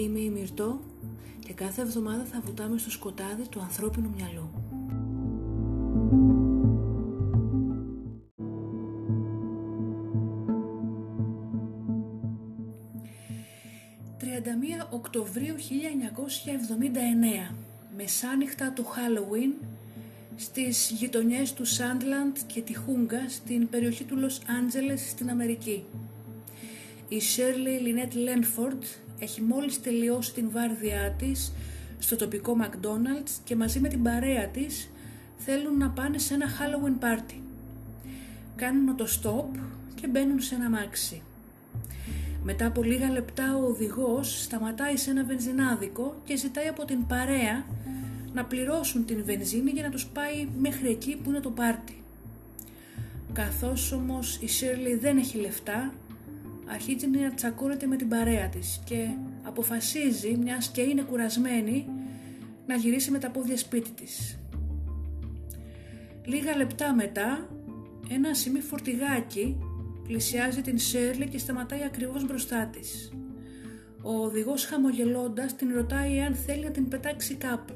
Είμαι η Μυρτώ και κάθε εβδομάδα θα βουτάμε στο σκοτάδι του ανθρώπινου μυαλού. «31 Οκτωβρίου 1979, μεσάνυχτα του Halloween, στις γειτονιές του Σάντλαντ και τη Χούγκα στην περιοχή του Λος Άντζελες στην Αμερική. Η Shirley Lynette Lenford έχει μόλις τελειώσει την βάρδιά της στο τοπικό McDonald's και μαζί με την παρέα της θέλουν να πάνε σε ένα Halloween party. Κάνουν το stop και μπαίνουν σε ένα μάξι. Μετά από λίγα λεπτά ο οδηγός σταματάει σε ένα βενζινάδικο και ζητάει από την παρέα να πληρώσουν την βενζίνη για να τους πάει μέχρι εκεί που είναι το πάρτι. Καθώς όμως η Shirley δεν έχει λεφτά, αρχίζει να τσακώνεται με την παρέα της και αποφασίζει, μιας και είναι κουρασμένη, να γυρίσει με τα πόδια σπίτι της. Λίγα λεπτά μετά, ένα σημείο φορτηγάκι πλησιάζει την Σέρλι και σταματάει ακριβώς μπροστά της. Ο οδηγός χαμογελώντας την ρωτάει αν θέλει να την πετάξει κάπου.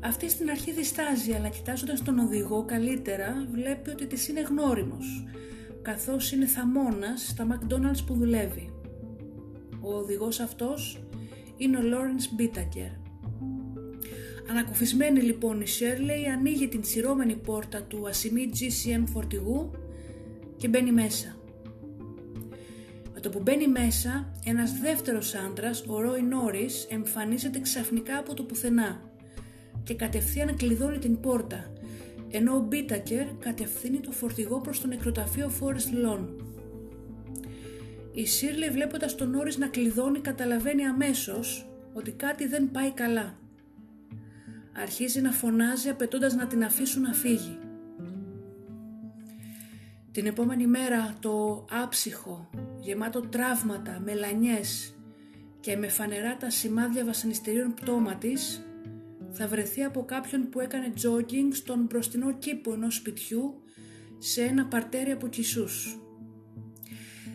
Αυτή στην αρχή διστάζει, αλλά κοιτάζοντας τον οδηγό καλύτερα βλέπει ότι της είναι γνώριμος, καθώς είναι θαμώνας στα McDonald's που δουλεύει. Ο οδηγός αυτός είναι ο Lawrence Bittaker. Ανακουφισμένη λοιπόν η Shirley ανοίγει την τσιρώμενη πόρτα του ασημή GCM φορτηγού και μπαίνει μέσα. Με το που μπαίνει μέσα, ένας δεύτερος άντρας, ο Roy Norris, εμφανίζεται ξαφνικά από το πουθενά και κατευθείαν κλειδώνει την πόρτα, ενώ ο Μπίτακερ κατευθύνει το φορτηγό προς το νεκροταφείο Forest Lawn. Η Σίρλι βλέποντας τον Όρις να κλειδώνει καταλαβαίνει αμέσως ότι κάτι δεν πάει καλά. Αρχίζει να φωνάζει απαιτώντας να την αφήσουν να φύγει. Την επόμενη μέρα το άψυχο, γεμάτο τραύματα, μελανιές και με φανερά τα σημάδια βασανιστερίων πτώμα της θα βρεθεί από κάποιον που έκανε jogging στον μπροστινό κήπο ενός σπιτιού σε ένα παρτέρι από κισούς.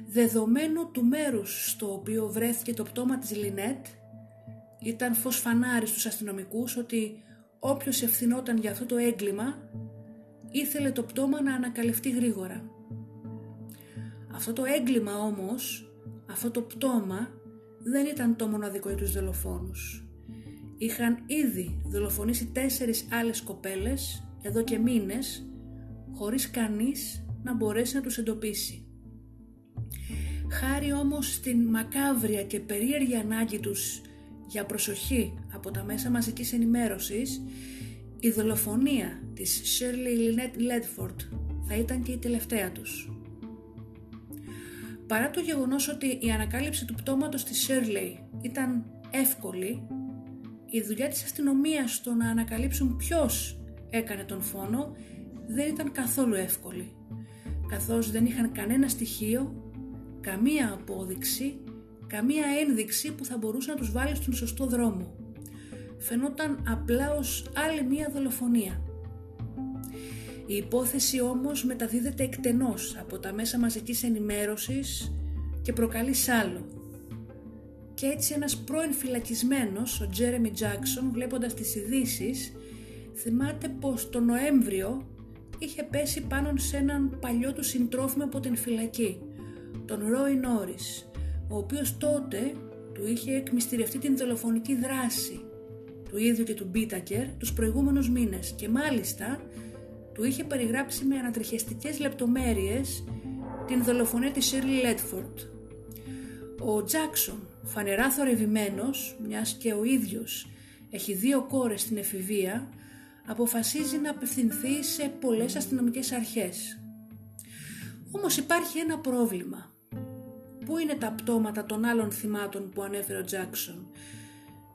Δεδομένου του μέρους στο οποίο βρέθηκε το πτώμα της Λινέτ, ήταν φως φανάρι στους αστυνομικούς ότι όποιος ευθυνόταν για αυτό το έγκλημα ήθελε το πτώμα να ανακαλυφθεί γρήγορα. Αυτό το έγκλημα όμως, αυτό το πτώμα δεν ήταν το μοναδικό για τους δολοφόνους είχαν ήδη δολοφονήσει τέσσερις άλλες κοπέλες εδώ και μήνες χωρίς κανείς να μπορέσει να τους εντοπίσει. Χάρη όμως στην μακάβρια και περίεργη ανάγκη τους για προσοχή από τα μέσα μαζικής ενημέρωσης, η δολοφονία της Shirley Lynette Ledford θα ήταν και η τελευταία τους. Παρά το γεγονός ότι η ανακάλυψη του πτώματος της Shirley ήταν εύκολη η δουλειά της αστυνομίας στο να ανακαλύψουν ποιος έκανε τον φόνο δεν ήταν καθόλου εύκολη, καθώς δεν είχαν κανένα στοιχείο, καμία απόδειξη, καμία ένδειξη που θα μπορούσε να τους βάλει στον σωστό δρόμο. Φαινόταν απλά ως άλλη μία δολοφονία. Η υπόθεση όμως μεταδίδεται εκτενώς από τα μέσα μαζικής ενημέρωσης και προκαλεί σάλο και έτσι ένας πρώην φυλακισμένος, ο Τζέρεμι Τζάκσον, βλέποντας τις ειδήσεις, θυμάται πως το Νοέμβριο είχε πέσει πάνω σε έναν παλιό του συντρόφιμο από την φυλακή, τον Ρόι Νόρις, ο οποίος τότε του είχε εκμυστηρευτεί την δολοφονική δράση του ίδιου και του Μπίτακερ τους προηγούμενους μήνες και μάλιστα του είχε περιγράψει με ανατριχιαστικές λεπτομέρειες την δολοφονία της Shirley Ledford. Ο Τζάκσον φανερά θορυβημένος, μιας και ο ίδιος έχει δύο κόρες στην εφηβεία, αποφασίζει να απευθυνθεί σε πολλές αστυνομικές αρχές. Όμως υπάρχει ένα πρόβλημα. Πού είναι τα πτώματα των άλλων θυμάτων που ανέφερε ο Τζάκσον;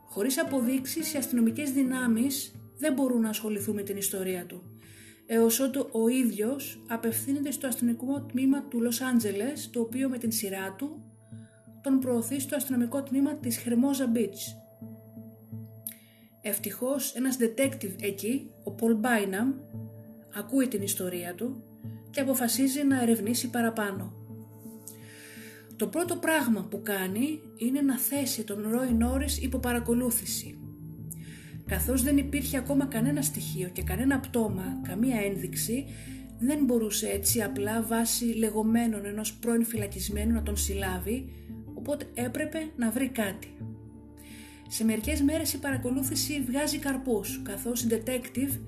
Χωρίς αποδείξεις, οι αστυνομικές δυνάμεις δεν μπορούν να ασχοληθούν με την ιστορία του. Έως ότου ο ίδιος απευθύνεται στο αστυνομικό τμήμα του Λος Άντζελες, το οποίο με την σειρά του τον προωθεί στο αστυνομικό τμήμα της Χερμόζα Beach. Ευτυχώς ένας detective εκεί, ο Πολ Μπάιναμ, ακούει την ιστορία του και αποφασίζει να ερευνήσει παραπάνω. Το πρώτο πράγμα που κάνει είναι να θέσει τον Ρόι Νόρις υπό παρακολούθηση. Καθώς δεν υπήρχε ακόμα κανένα στοιχείο και κανένα πτώμα, καμία ένδειξη, δεν μπορούσε έτσι απλά βάσει λεγόμενων ενός πρώην φυλακισμένου να τον συλλάβει, οπότε έπρεπε να βρει κάτι. Σε μερικές μέρες η παρακολούθηση βγάζει καρπούς, καθώς οι detective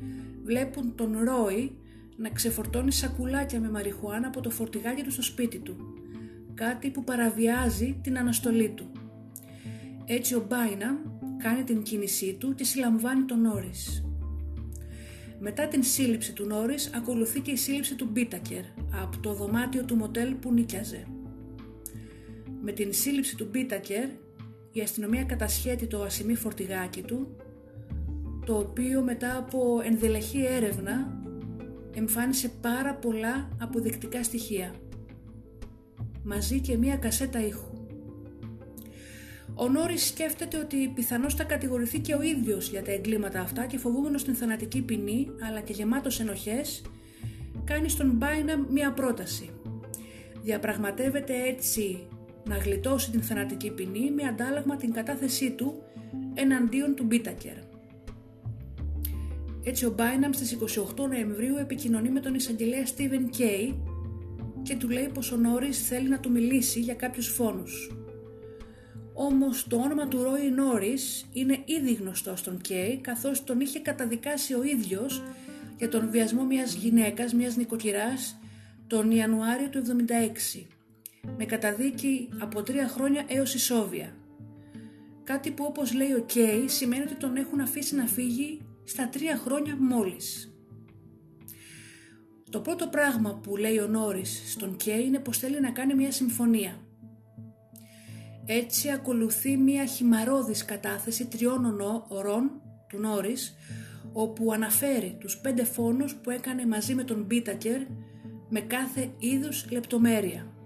βλέπουν τον Ρόι να ξεφορτώνει σακουλάκια με μαριχουάνα από το φορτηγάκι του στο σπίτι του, κάτι που παραβιάζει την αναστολή του. Έτσι ο Μπάινα κάνει την κίνησή του και συλλαμβάνει τον Νόρις. Μετά την σύλληψη του Νόρις ακολουθεί και η σύλληψη του Μπίτακερ από το δωμάτιο του μοτέλ που νίκιαζε. Με την σύλληψη του Μπίτακερ η αστυνομία κατασχέτει το ασημή φορτηγάκι του το οποίο μετά από ενδελεχή έρευνα εμφάνισε πάρα πολλά αποδεικτικά στοιχεία μαζί και μία κασέτα ήχου. Ο Νόρις σκέφτεται ότι πιθανώς θα κατηγορηθεί και ο ίδιος για τα εγκλήματα αυτά και φοβούμενος την θανατική ποινή αλλά και γεμάτος ενοχές κάνει στον Μπάινα μία πρόταση. Διαπραγματεύεται έτσι να γλιτώσει την θανατική ποινή με αντάλλαγμα την κατάθεσή του εναντίον του Μπίτακερ. Έτσι ο Μπάιναμ στις 28 Νοεμβρίου επικοινωνεί με τον εισαγγελέα Στίβεν Κέι και του λέει πως ο Νόρις θέλει να του μιλήσει για κάποιους φόνους. Όμως το όνομα του Ρόι Νόρις είναι ήδη γνωστό στον Κέι καθώς τον είχε καταδικάσει ο ίδιος για τον βιασμό μιας γυναίκας, μιας νοικοκυράς τον Ιανουάριο του 1976 με καταδίκη από τρία χρόνια έως ισόβια. Κάτι που όπως λέει ο Κέι σημαίνει ότι τον έχουν αφήσει να φύγει στα τρία χρόνια μόλις. Το πρώτο πράγμα που λέει ο Νόρις στον Κέι είναι πως θέλει να κάνει μια συμφωνία. Έτσι ακολουθεί μια χυμαρόδης κατάθεση τριών ωρών του Νόρις όπου αναφέρει τους πέντε φόνους που έκανε μαζί με τον Μπίτακερ με κάθε είδους λεπτομέρεια.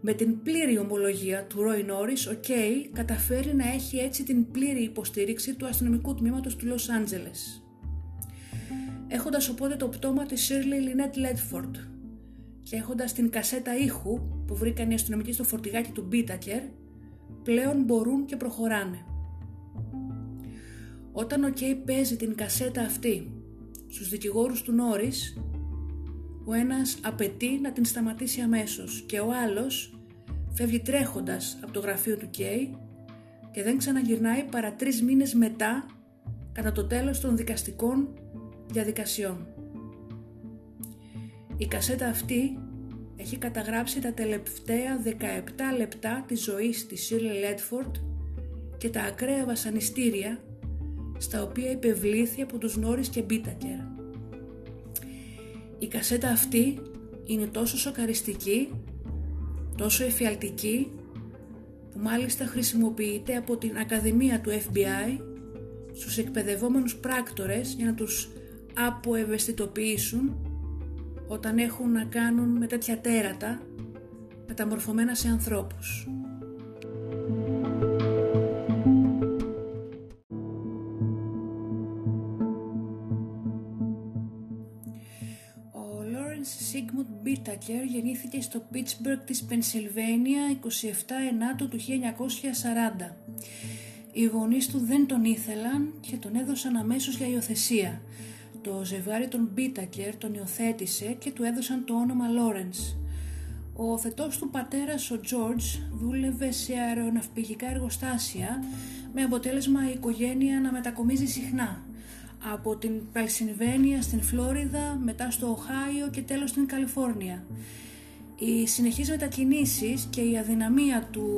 Με την πλήρη ομολογία του Ρόι Νόρις, ο Κέι καταφέρει να έχει έτσι την πλήρη υποστήριξη του αστυνομικού τμήματος του Λος Άντζελες. Έχοντας οπότε το πτώμα της Shirley Lynette Ledford και έχοντας την κασέτα ήχου που βρήκαν οι αστυνομικοί στο φορτηγάκι του Μπίτακερ, πλέον μπορούν και προχωράνε. Όταν ο Κέι παίζει την κασέτα αυτή στους δικηγόρους του Νόρις, ο ένας απαιτεί να την σταματήσει αμέσως και ο άλλος φεύγει τρέχοντας από το γραφείο του Κέι και δεν ξαναγυρνάει παρά τρεις μήνες μετά κατά το τέλος των δικαστικών διαδικασιών. Η κασέτα αυτή έχει καταγράψει τα τελευταία 17 λεπτά της ζωής της Σίρλε Λέτφορντ και τα ακραία βασανιστήρια στα οποία υπευλήθη από τους Νόρις και Μπίτακερ. Η κασέτα αυτή είναι τόσο σοκαριστική τόσο εφιαλτική που μάλιστα χρησιμοποιείται από την Ακαδημία του FBI στους εκπαιδευόμενους πράκτορες για να τους αποευαισθητοποιήσουν όταν έχουν να κάνουν με τέτοια τέρατα μεταμορφωμένα σε ανθρώπους. Μπίτακερ γεννήθηκε στο Πίτσμπεργκ της Πενσιλβένια 27 Ενάτου του 1940. Οι γονείς του δεν τον ήθελαν και τον έδωσαν αμέσως για υιοθεσία. Το ζευγάρι των Μπίτακερ τον υιοθέτησε και του έδωσαν το όνομα Λόρενς. Ο θετός του πατέρας, ο Τζόρτζ, δούλευε σε αεροναυπηγικά εργοστάσια με αποτέλεσμα η οικογένεια να μετακομίζει συχνά από την Πελσινβένια στην Φλόριδα, μετά στο Οχάιο και τέλος στην Καλιφόρνια. Οι συνεχείς μετακινήσεις και η αδυναμία του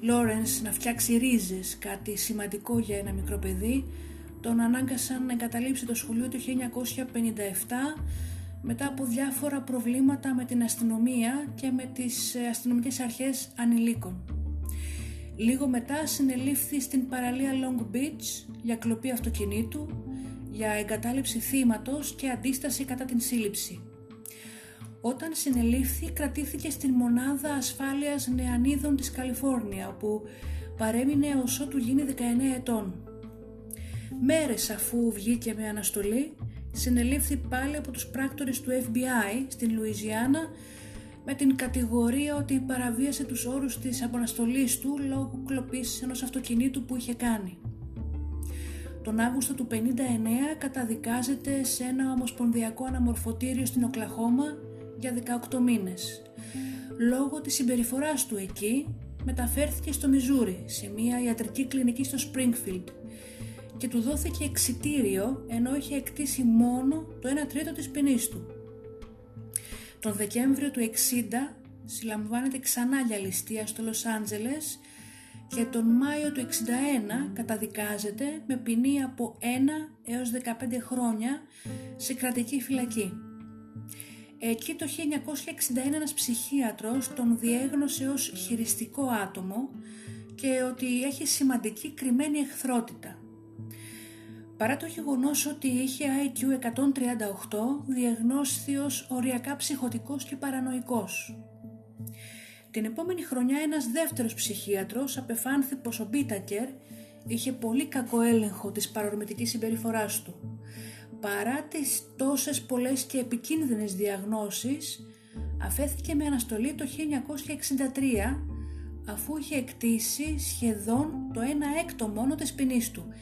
Λόρενς να φτιάξει ρίζες, κάτι σημαντικό για ένα μικρό παιδί, τον ανάγκασαν να εγκαταλείψει το σχολείο το 1957 μετά από διάφορα προβλήματα με την αστυνομία και με τις αστυνομικές αρχές ανηλίκων. Λίγο μετά συνελήφθη στην παραλία Long Beach για κλοπή αυτοκινήτου, για εγκατάλειψη θύματος και αντίσταση κατά την σύλληψη. Όταν συνελήφθη κρατήθηκε στην μονάδα ασφάλειας νεανίδων της Καλιφόρνια όπου παρέμεινε ως ότου γίνει 19 ετών. Μέρες αφού βγήκε με αναστολή συνελήφθη πάλι από τους πράκτορες του FBI στην Λουιζιάννα με την κατηγορία ότι παραβίασε τους όρους της αποναστολής του λόγω κλοπής ενός αυτοκινήτου που είχε κάνει. Τον Αύγουστο του 59 καταδικάζεται σε ένα ομοσπονδιακό αναμορφωτήριο στην Οκλαχώμα για 18 μήνες. Λόγω της συμπεριφοράς του εκεί μεταφέρθηκε στο Μιζούρι σε μια ιατρική κλινική στο Springfield και του δόθηκε εξιτήριο ενώ είχε εκτίσει μόνο το 1 τρίτο της ποινής του. Τον Δεκέμβριο του 60 συλλαμβάνεται ξανά για ληστεία στο Λος Άντζελες και τον Μάιο του 61 καταδικάζεται με ποινή από 1 έως 15 χρόνια σε κρατική φυλακή. Εκεί το 1961 ένας ψυχίατρος τον διέγνωσε ως χειριστικό άτομο και ότι έχει σημαντική κρυμμένη εχθρότητα. Παρά το γεγονός ότι είχε IQ 138, διαγνώσθη ως οριακά ψυχοτικός και παρανοϊκός. Την επόμενη χρονιά ένας δεύτερος ψυχίατρος απεφάνθη πως ο Μπίτακερ είχε πολύ κακό έλεγχο της παρορμητικής συμπεριφοράς του. Παρά τις τόσες πολλές και επικίνδυνες διαγνώσεις, αφέθηκε με αναστολή το 1963 αφού είχε εκτίσει σχεδόν το 1 έκτο μόνο της ποινής του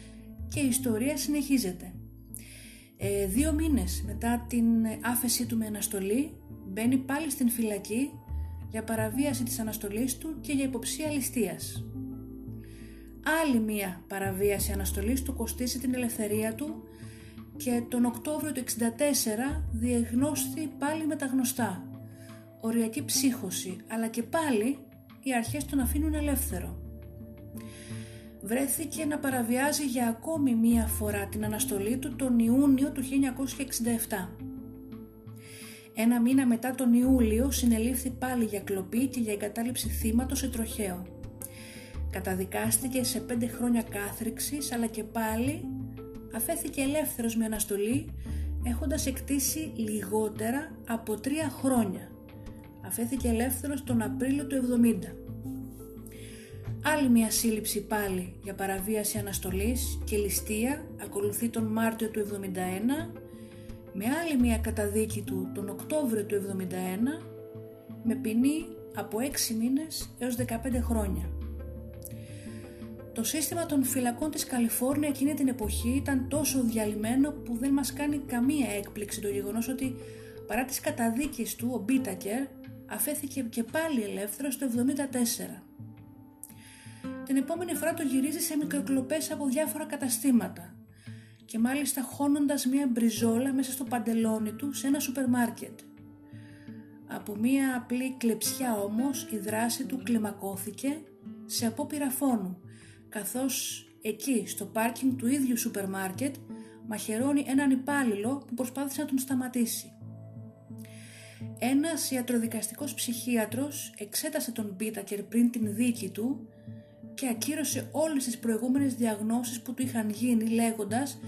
και η ιστορία συνεχίζεται. Ε, δύο μήνες μετά την άφεσή του με αναστολή μπαίνει πάλι στην φυλακή για παραβίαση της αναστολής του και για υποψία ληστείας. Άλλη μία παραβίαση αναστολής του κοστίζει την ελευθερία του και τον Οκτώβριο του 64 διεγνώστη πάλι με τα γνωστά. Οριακή ψύχωση, αλλά και πάλι οι αρχές τον αφήνουν ελεύθερο βρέθηκε να παραβιάζει για ακόμη μία φορά την αναστολή του τον Ιούνιο του 1967. Ένα μήνα μετά τον Ιούλιο συνελήφθη πάλι για κλοπή και για εγκατάλειψη θύματος σε τροχαίο. Καταδικάστηκε σε πέντε χρόνια κάθριξης αλλά και πάλι αφέθηκε ελεύθερος με αναστολή έχοντας εκτίσει λιγότερα από τρία χρόνια. Αφέθηκε ελεύθερος τον Απρίλιο του 70. Άλλη μια σύλληψη πάλι για παραβίαση αναστολής και ληστεία ακολουθεί τον Μάρτιο του 71 με άλλη μια καταδίκη του τον Οκτώβριο του 71 με ποινή από 6 μήνες έως 15 χρόνια. Το σύστημα των φυλακών της Καλιφόρνια εκείνη την εποχή ήταν τόσο διαλυμένο που δεν μας κάνει καμία έκπληξη το γεγονός ότι παρά τις καταδίκες του ο Μπίτακερ αφέθηκε και πάλι ελεύθερος το 74. Την επόμενη φορά το γυρίζεις σε μικροκλοπές από διάφορα καταστήματα και μάλιστα χώνοντας μία μπριζόλα μέσα στο παντελόνι του σε ένα σούπερ μάρκετ. Από μία απλή κλεψιά όμως η δράση του κλιμακώθηκε σε απόπειρα φόνου καθώς εκεί στο πάρκινγκ του ίδιου σούπερ μάρκετ μαχαιρώνει έναν υπάλληλο που προσπάθησε να τον σταματήσει. Ένας ιατροδικαστικός ψυχίατρος εξέτασε τον Μπίτακερ πριν την δίκη του και ακύρωσε όλες τις προηγούμενες διαγνώσεις που του είχαν γίνει λέγοντας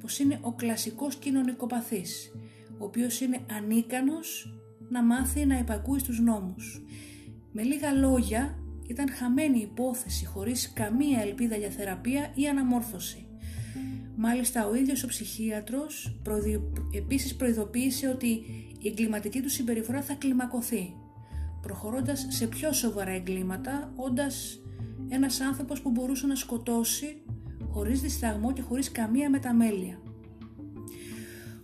πως είναι ο κλασικός κοινωνικοπαθής, ο οποίος είναι ανίκανος να μάθει να υπακούει στους νόμους. Με λίγα λόγια ήταν χαμένη υπόθεση χωρίς καμία ελπίδα για θεραπεία ή αναμόρφωση. Μάλιστα ο ίδιος ο ψυχίατρος επίσης προειδοποίησε ότι η εγκληματική του συμπεριφορά θα κλιμακωθεί, προχωρώντας σε πιο σοβαρά εγκλήματα, όντας ένας άνθρωπος που μπορούσε να σκοτώσει χωρίς δισταγμό και χωρίς καμία μεταμέλεια.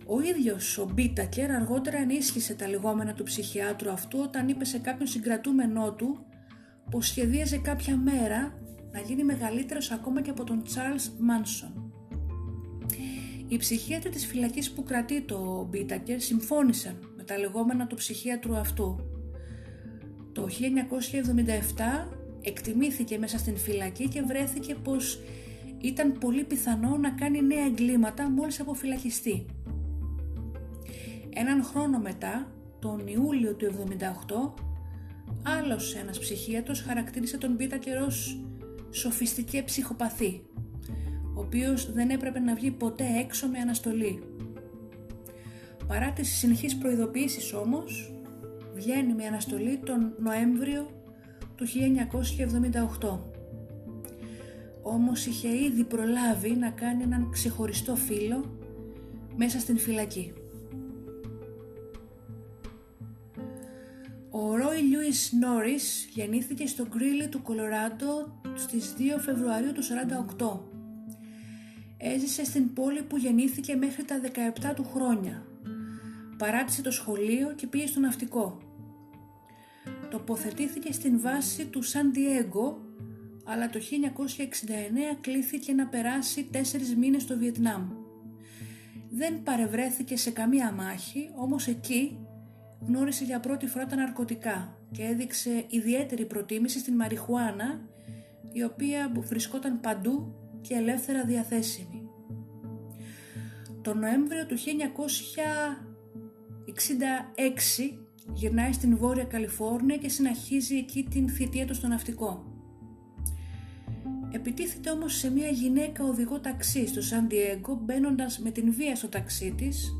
Ο ίδιος ο Μπίτακερ αργότερα ενίσχυσε τα λεγόμενα του ψυχιάτρου αυτού όταν είπε σε κάποιον συγκρατούμενό του πως σχεδίαζε κάποια μέρα να γίνει μεγαλύτερος ακόμα και από τον Charles Manson. Οι ψυχίατροι της φυλακής που κρατεί το Μπίτακερ συμφώνησαν με τα λεγόμενα του ψυχίατρου αυτού. Το 1977 εκτιμήθηκε μέσα στην φυλακή και βρέθηκε πως ήταν πολύ πιθανό να κάνει νέα εγκλήματα μόλις αποφυλακιστεί. Έναν χρόνο μετά, τον Ιούλιο του 78, άλλος ένας ψυχίατρος χαρακτήρισε τον Πίτα ως σοφιστική ψυχοπαθή, ο οποίος δεν έπρεπε να βγει ποτέ έξω με αναστολή. Παρά τις συνεχείς προειδοποιήσεις όμως, βγαίνει με αναστολή τον Νοέμβριο του 1978. Όμως είχε ήδη προλάβει να κάνει έναν ξεχωριστό φίλο μέσα στην φυλακή. Ο Ρόι Λιούις Νόρις γεννήθηκε στο Γκρίλι του Κολοράντο στις 2 Φεβρουαρίου του 48. Έζησε στην πόλη που γεννήθηκε μέχρι τα 17 του χρόνια. Παράτησε το σχολείο και πήγε στο ναυτικό. Τοποθετήθηκε στην βάση του Σαν Διέγκο, αλλά το 1969 κλήθηκε να περάσει τέσσερις μήνες στο Βιετνάμ. Δεν παρευρέθηκε σε καμία μάχη, όμως εκεί γνώρισε για πρώτη φορά τα ναρκωτικά και έδειξε ιδιαίτερη προτίμηση στην μαριχουάνα η οποία βρισκόταν παντού και ελεύθερα διαθέσιμη. Το Νοέμβριο του 1966 γυρνάει στην Βόρεια Καλιφόρνια και συνεχίζει εκεί την θητεία του στο ναυτικό. Επιτίθεται όμως σε μια γυναίκα οδηγό ταξί στο Σαν Διέγκο μπαίνοντας με την βία στο ταξί της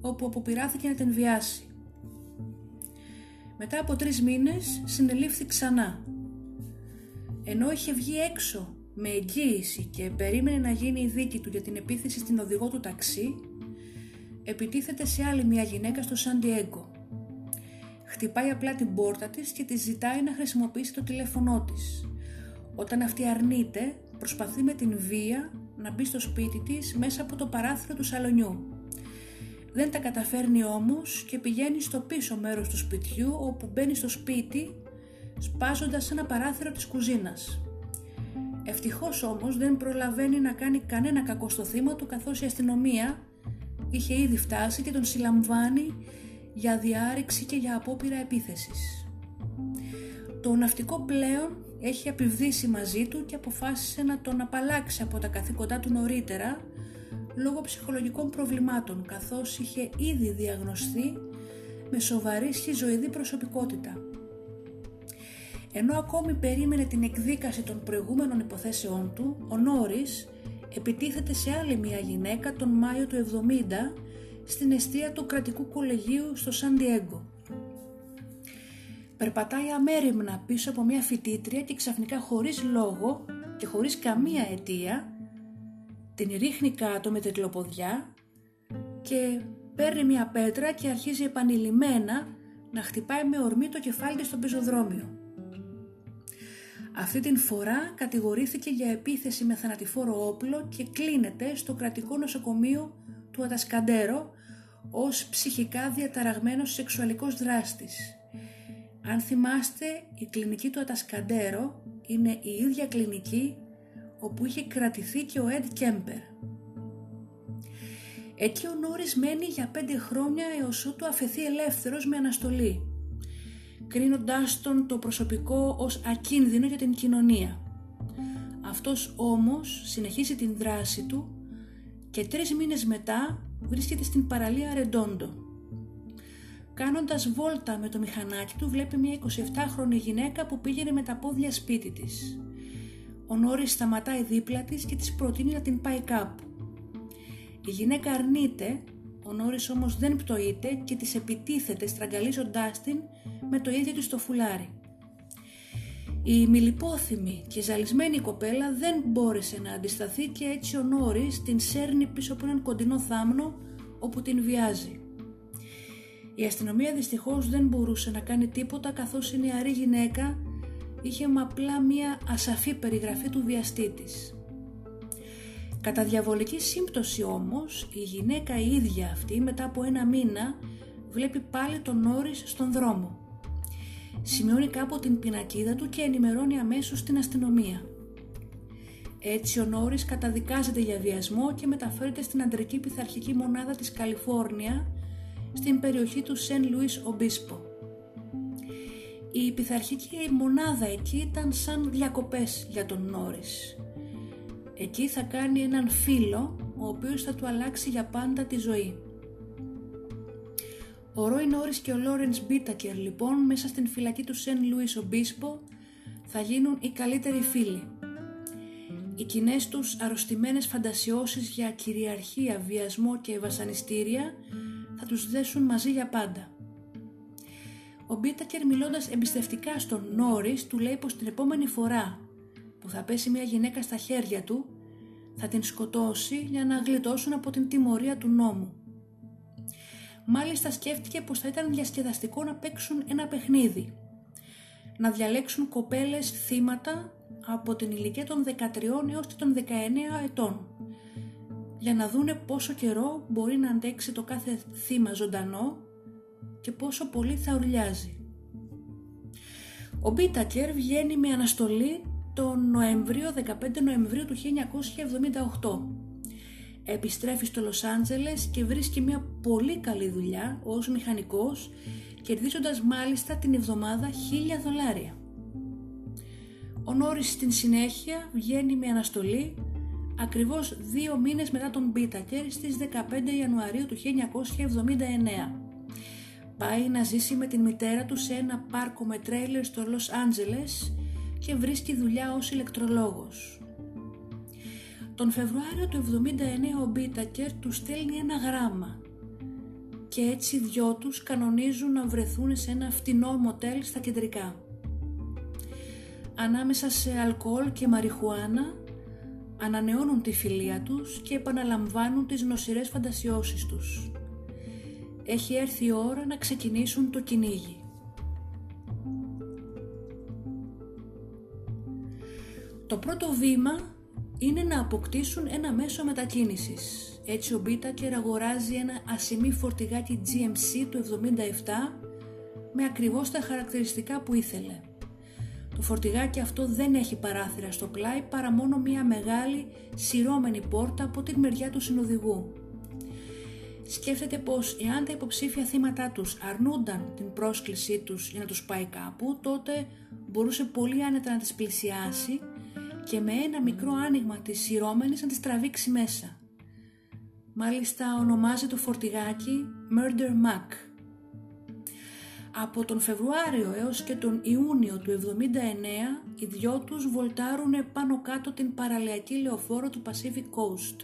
όπου αποπειράθηκε να την βιάσει. Μετά από τρεις μήνες συνελήφθη ξανά. Ενώ είχε βγει έξω με εγγύηση και περίμενε να γίνει η δίκη του για την επίθεση στην οδηγό του ταξί, επιτίθεται σε άλλη μια γυναίκα στο Σαν Διέγκο. Χτυπάει απλά την πόρτα της και τη ζητάει να χρησιμοποιήσει το τηλέφωνό της. Όταν αυτή αρνείται, προσπαθεί με την βία να μπει στο σπίτι της μέσα από το παράθυρο του σαλονιού. Δεν τα καταφέρνει όμως και πηγαίνει στο πίσω μέρος του σπιτιού όπου μπαίνει στο σπίτι σπάζοντας ένα παράθυρο της κουζίνας. Ευτυχώς όμως δεν προλαβαίνει να κάνει κανένα κακό στο θύμα του καθώς η αστυνομία είχε ήδη φτάσει και τον συλλαμβάνει για διάρρηξη και για απόπειρα επίθεσης. Το ναυτικό πλέον έχει επιβδίσει μαζί του και αποφάσισε να τον απαλλάξει από τα καθήκοντά του νωρίτερα λόγω ψυχολογικών προβλημάτων καθώς είχε ήδη διαγνωστεί με σοβαρή σχιζοειδή προσωπικότητα. Ενώ ακόμη περίμενε την εκδίκαση των προηγούμενων υποθέσεών του, ο Νόρις επιτίθεται σε άλλη μια γυναίκα τον Μάιο του 70 στην αιστεία του κρατικού κολεγίου στο Σαν Διέγκο. Περπατάει αμέριμνα πίσω από μια φοιτήτρια και ξαφνικά χωρίς λόγο και χωρίς καμία αιτία την ρίχνει κάτω με τετλοποδιά και παίρνει μια πέτρα και αρχίζει επανειλημμένα να χτυπάει με ορμή το κεφάλι της στο πεζοδρόμιο. Αυτή την φορά κατηγορήθηκε για επίθεση με θανατηφόρο όπλο και κλείνεται στο κρατικό νοσοκομείο του Ατασκαντέρο ως ψυχικά διαταραγμένος σεξουαλικός δράστης. Αν θυμάστε, η κλινική του Ατασκαντέρο είναι η ίδια κλινική όπου είχε κρατηθεί και ο Εντ Κέμπερ. Εκεί ο Νόρις μένει για πέντε χρόνια έως ότου αφαιθεί ελεύθερος με αναστολή, κρίνοντάς τον το προσωπικό ως ακίνδυνο για την κοινωνία. Αυτός όμως συνεχίζει την δράση του και τρεις μήνες μετά βρίσκεται στην παραλία Ρεντόντο. Κάνοντας βόλτα με το μηχανάκι του βλέπει μια 27χρονη γυναίκα που πήγαινε με τα πόδια σπίτι της. Ο Νόρις σταματάει δίπλα της και της προτείνει να την πάει κάπου. Η γυναίκα αρνείται, ο Νόρις όμως δεν πτωείται και της επιτίθεται στραγγαλίζοντάς την με το ίδιο της το φουλάρι. Η μιλιπόθυμη και ζαλισμένη κοπέλα δεν μπόρεσε να αντισταθεί και έτσι ο Νόρις την σέρνει πίσω από έναν κοντινό θάμνο όπου την βιάζει. Η αστυνομία δυστυχώς δεν μπορούσε να κάνει τίποτα καθώς η νεαρή γυναίκα είχε απλά μία ασαφή περιγραφή του βιαστή της. Κατά διαβολική σύμπτωση όμως, η γυναίκα η ίδια αυτή μετά από ένα μήνα βλέπει πάλι τον Νόρις στον δρόμο. Σημειώνει κάπου την πινακίδα του και ενημερώνει αμέσως την αστυνομία. Έτσι ο Νόρις καταδικάζεται για βιασμό και μεταφέρεται στην αντρική πειθαρχική μονάδα της Καλιφόρνια στην περιοχή του Σεν Λουίς Ομπίσπο. Η πειθαρχική μονάδα εκεί ήταν σαν διακοπές για τον Νόρις. Εκεί θα κάνει έναν φίλο ο οποίος θα του αλλάξει για πάντα τη ζωή. Ο Ρόι Νόρις και ο Λόρενς Μπίτακερ λοιπόν μέσα στην φυλακή του Σεν Λουίς Ομπίσπο θα γίνουν οι καλύτεροι φίλοι. Οι κοινές τους αρρωστημένες φαντασιώσεις για κυριαρχία, βιασμό και βασανιστήρια θα τους δέσουν μαζί για πάντα. Ο Μπίτακερ μιλώντας εμπιστευτικά στον Νόρις του λέει πως την επόμενη φορά που θα πέσει μια γυναίκα στα χέρια του θα την σκοτώσει για να γλιτώσουν από την τιμωρία του νόμου. Μάλιστα σκέφτηκε πως θα ήταν διασκεδαστικό να παίξουν ένα παιχνίδι. Να διαλέξουν κοπέλες θύματα από την ηλικία των 13 έως και των 19 ετών για να δούνε πόσο καιρό μπορεί να αντέξει το κάθε θύμα ζωντανό και πόσο πολύ θα ουρλιάζει. Ο Μπίτακερ βγαίνει με αναστολή τον Νοέμβριο, 15 Νοεμβρίου του 1978. Επιστρέφεις στο Λος Άντζελες και βρίσκει μια πολύ καλή δουλειά ως μηχανικός, κερδίζοντας μάλιστα την εβδομάδα 1000 δολάρια. Ο Νόρις στην συνέχεια βγαίνει με αναστολή ακριβώς δύο μήνες μετά τον Μπίτακερ στις 15 Ιανουαρίου του 1979. Πάει να ζήσει με την μητέρα του σε ένα πάρκο με τρέιλερ στο Λος Άντζελες και βρίσκει δουλειά ως ηλεκτρολόγος. Τον Φεβρουάριο του 79 ο Μπίτακερ του στέλνει ένα γράμμα και έτσι δυο τους κανονίζουν να βρεθούν σε ένα φτηνό μοτέλ στα κεντρικά. Ανάμεσα σε αλκοόλ και μαριχουάνα ανανεώνουν τη φιλία τους και επαναλαμβάνουν τις νοσηρές φαντασιώσεις τους. Έχει έρθει η ώρα να ξεκινήσουν το κυνήγι. Το πρώτο βήμα είναι να αποκτήσουν ένα μέσο μετακίνησης. Έτσι ο Μπίτακερ αγοράζει ένα ασημή φορτηγάκι GMC του 77 με ακριβώς τα χαρακτηριστικά που ήθελε. Το φορτηγάκι αυτό δεν έχει παράθυρα στο πλάι παρά μόνο μια μεγάλη σειρώμενη πόρτα από την μεριά του συνοδηγού. Σκέφτεται πως εάν τα υποψήφια θύματα τους αρνούνταν την πρόσκλησή τους για να τους πάει κάπου, τότε μπορούσε πολύ άνετα να τις πλησιάσει και με ένα μικρό άνοιγμα της σειρώμενης να τις τραβήξει μέσα. Μάλιστα ονομάζει το φορτηγάκι Murder Mac. Από τον Φεβρουάριο έως και τον Ιούνιο του 79 οι δυο τους βολτάρουν πάνω κάτω την παραλιακή λεωφόρο του Pacific Coast.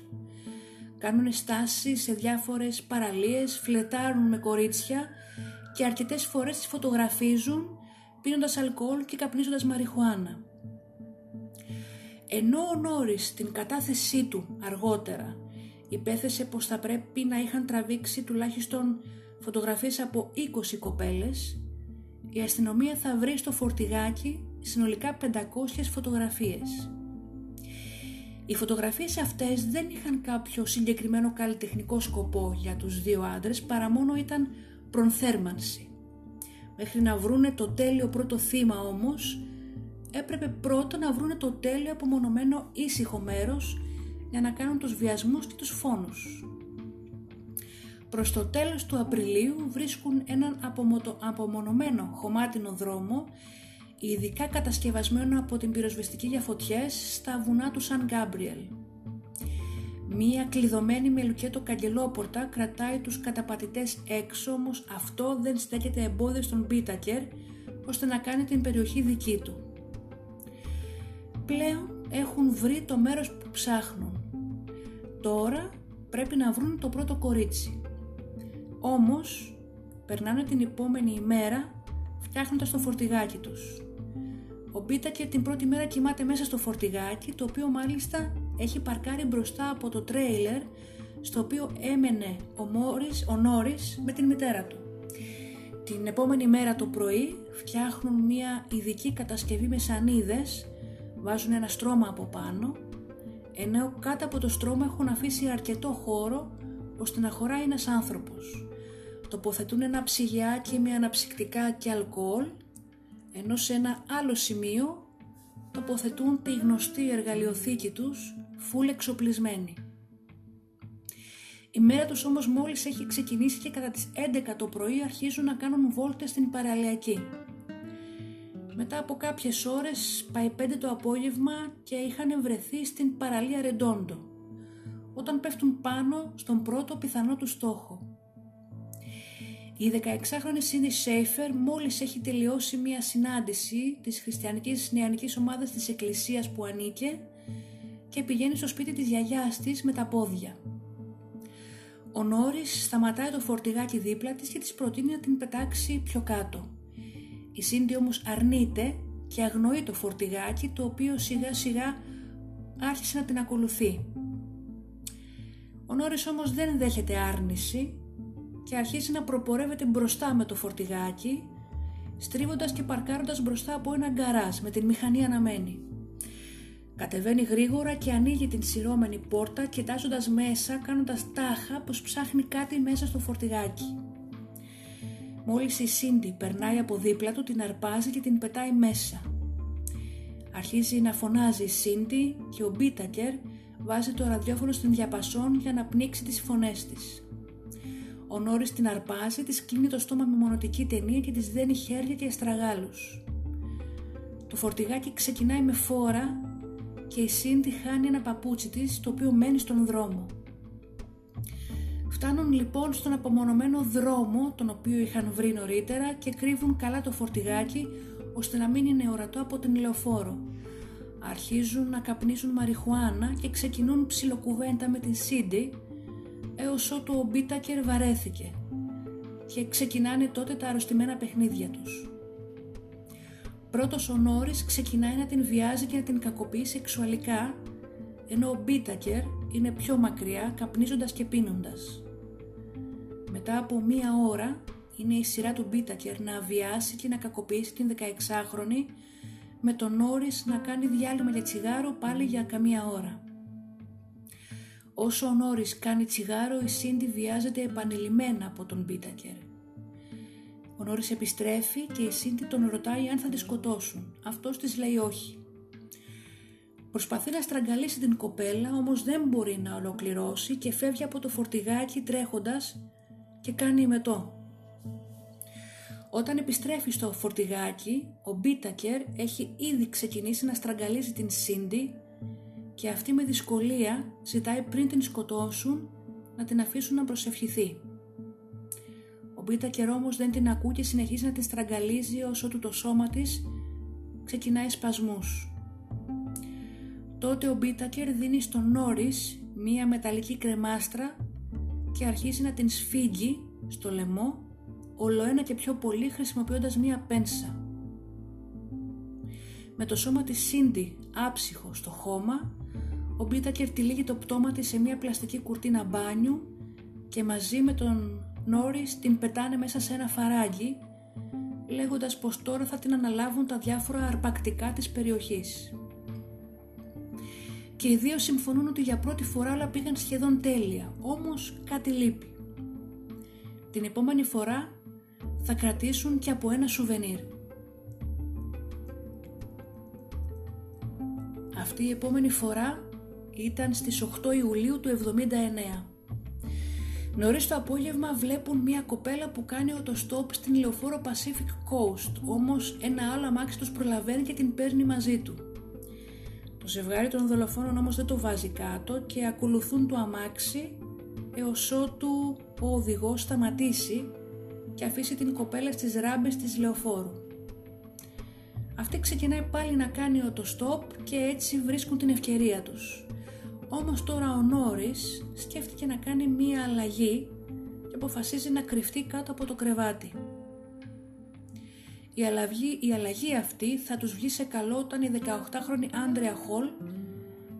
Κάνουν στάση σε διάφορες παραλίες, φλετάρουν με κορίτσια και αρκετές φορές τις φωτογραφίζουν πίνοντας αλκοόλ και καπνίζοντας μαριχουάνα. Ενώ ο Νόρις την κατάθεσή του αργότερα υπέθεσε πως θα πρέπει να είχαν τραβήξει τουλάχιστον φωτογραφίες από 20 κοπέλες, η αστυνομία θα βρει στο φορτηγάκι συνολικά 500 φωτογραφίες. Οι φωτογραφίες αυτές δεν είχαν κάποιο συγκεκριμένο καλλιτεχνικό σκοπό για τους δύο άντρες παρά μόνο ήταν προνθέρμανση. Μέχρι να βρούνε το τέλειο πρώτο θύμα όμως έπρεπε πρώτα να βρούνε το τέλειο απομονωμένο ήσυχο μέρος για να κάνουν τους βιασμούς και τους φόνους. Προς το τέλος του Απριλίου βρίσκουν έναν απομονωμένο χωμάτινο δρόμο ειδικά κατασκευασμένο από την πυροσβεστική για φωτιές στα βουνά του Σαν Γκάμπριελ. Μία κλειδωμένη με λουκέτο καγκελόπορτα κρατάει τους καταπατητές έξω, όμως αυτό δεν στέκεται εμπόδιο στον Μπίτακερ ώστε να κάνει την περιοχή δική του πλέον έχουν βρει το μέρος που ψάχνουν. Τώρα πρέπει να βρουν το πρώτο κορίτσι. Όμως, περνάνε την επόμενη ημέρα φτιάχνοντας το φορτηγάκι τους. Ο Μπίτακερ την πρώτη μέρα κοιμάται μέσα στο φορτηγάκι, το οποίο μάλιστα έχει παρκάρει μπροστά από το τρέιλερ στο οποίο έμενε ο, Μόρις, ο Νόρις με την μητέρα του. Την επόμενη μέρα το πρωί φτιάχνουν μια ειδική κατασκευή με σανίδες βάζουν ένα στρώμα από πάνω, ενώ κάτω από το στρώμα έχουν αφήσει αρκετό χώρο ώστε να χωράει ένας άνθρωπος. Τοποθετούν ένα ψυγιάκι με αναψυκτικά και αλκοόλ, ενώ σε ένα άλλο σημείο τοποθετούν τη γνωστή εργαλειοθήκη τους, φουλ εξοπλισμένη. Η μέρα τους όμως μόλις έχει ξεκινήσει και κατά τις 11 το πρωί αρχίζουν να κάνουν βόλτες στην παραλιακή. Μετά από κάποιες ώρες πάει πέντε το απόγευμα και είχαν βρεθεί στην παραλία Ρεντόντο, όταν πέφτουν πάνω στον πρώτο πιθανό του στόχο. Η 16χρονη Σίντι Σέιφερ μόλις έχει τελειώσει μια συνάντηση της χριστιανικής νεανικής ομάδας της εκκλησίας που ανήκε και πηγαίνει στο σπίτι της γιαγιάς της με τα πόδια. Ο Νόρις σταματάει το φορτηγάκι δίπλα της και της προτείνει να την πετάξει πιο κάτω. Η Σίντι όμως αρνείται και αγνοεί το φορτηγάκι το οποίο σιγά σιγά άρχισε να την ακολουθεί. Ο Νόρις όμως δεν δέχεται άρνηση και αρχίζει να προπορεύεται μπροστά με το φορτηγάκι στρίβοντας και παρκάροντας μπροστά από ένα γκαράζ με την μηχανή αναμένη. Κατεβαίνει γρήγορα και ανοίγει την σειρώμενη πόρτα κοιτάζοντας μέσα κάνοντας τάχα πως ψάχνει κάτι μέσα στο φορτηγάκι. Μόλις η Σίντι περνάει από δίπλα του την αρπάζει και την πετάει μέσα. Αρχίζει να φωνάζει η Σίντι και ο Μπίτακερ βάζει το ραδιόφωνο στην διαπασόν για να πνίξει τις φωνές της. Ο Νόρις την αρπάζει, της κλείνει το στόμα με μονοτική ταινία και της δένει χέρια και αστραγάλους. Το φορτηγάκι ξεκινάει με φόρα και η Σίντι χάνει ένα παπούτσι της το οποίο μένει στον δρόμο. Φτάνουν λοιπόν στον απομονωμένο δρόμο τον οποίο είχαν βρει νωρίτερα και κρύβουν καλά το φορτηγάκι ώστε να μην είναι ορατό από την λεωφόρο. Αρχίζουν να καπνίζουν μαριχουάνα και ξεκινούν ψιλοκουβέντα με την Σίντι έως ότου ο Μπίτακερ βαρέθηκε και ξεκινάνε τότε τα αρρωστημένα παιχνίδια τους. Πρώτος ο Νόρις ξεκινάει να την βιάζει και να την κακοποιεί σεξουαλικά ενώ ο Μπίτακερ είναι πιο μακριά καπνίζοντας και πίνοντας. Μετά από μία ώρα είναι η σειρά του Μπίτακερ να αβιάσει και να κακοποιήσει την 16χρονη με τον Νόρις να κάνει διάλειμμα για τσιγάρο πάλι για καμία ώρα. Όσο ο Νόρις κάνει τσιγάρο η Σίντι βιάζεται επανειλημμένα από τον Μπίτακερ. Ο Νόρις επιστρέφει και η Σίντι τον ρωτάει αν θα τη σκοτώσουν. Αυτός της λέει όχι. Προσπαθεί να στραγγαλίσει την κοπέλα όμως δεν μπορεί να ολοκληρώσει και φεύγει από το φορτηγάκι τρέχοντας και κάνει μετό. Όταν επιστρέφει στο φορτηγάκι, ο Μπίτακερ έχει ήδη ξεκινήσει να στραγγαλίζει την Σίντι και αυτή με δυσκολία ζητάει πριν την σκοτώσουν να την αφήσουν να προσευχηθεί. Ο Μπίτακερ όμως δεν την ακούει και συνεχίζει να την στραγγαλίζει όσο του το σώμα της ξεκινάει σπασμούς. Τότε ο Μπίτακερ δίνει στον Νόρις μία μεταλλική κρεμάστρα και αρχίζει να την σφίγγει στο λαιμό όλο ένα και πιο πολύ χρησιμοποιώντας μία πένσα. Με το σώμα της Σίντι άψυχο στο χώμα, ο Μπίτακερ τυλίγει το πτώμα της σε μία πλαστική κουρτίνα μπάνιου και μαζί με τον Νόρις την πετάνε μέσα σε ένα φαράγγι λέγοντας πως τώρα θα την αναλάβουν τα διάφορα αρπακτικά της περιοχής. Και οι δύο συμφωνούν ότι για πρώτη φορά όλα πήγαν σχεδόν τέλεια, όμως κάτι λείπει. Την επόμενη φορά θα κρατήσουν και από ένα σουβενίρ. Αυτή η επόμενη φορά ήταν στις 8 Ιουλίου του 79. Νωρίς το απόγευμα βλέπουν μια κοπέλα που κάνει οτοστόπ στην λεωφόρο Pacific Coast, όμως ένα άλλο αμάξι τους προλαβαίνει και την παίρνει μαζί του. Το ζευγάρι των δολοφόνων όμως δεν το βάζει κάτω και ακολουθούν το αμάξι έως ότου ο οδηγός σταματήσει και αφήσει την κοπέλα στις ράμπες της λεωφόρου. Αυτή ξεκινάει πάλι να κάνει οτοστόπ και έτσι βρίσκουν την ευκαιρία τους. Όμως τώρα ο Νόρις σκέφτηκε να κάνει μία αλλαγή και αποφασίζει να κρυφτεί κάτω από το κρεβάτι. Η αλλαγή, η αλλαγή αυτή θα τους βγει σε καλό όταν η 18χρονη Άντρεα Χολ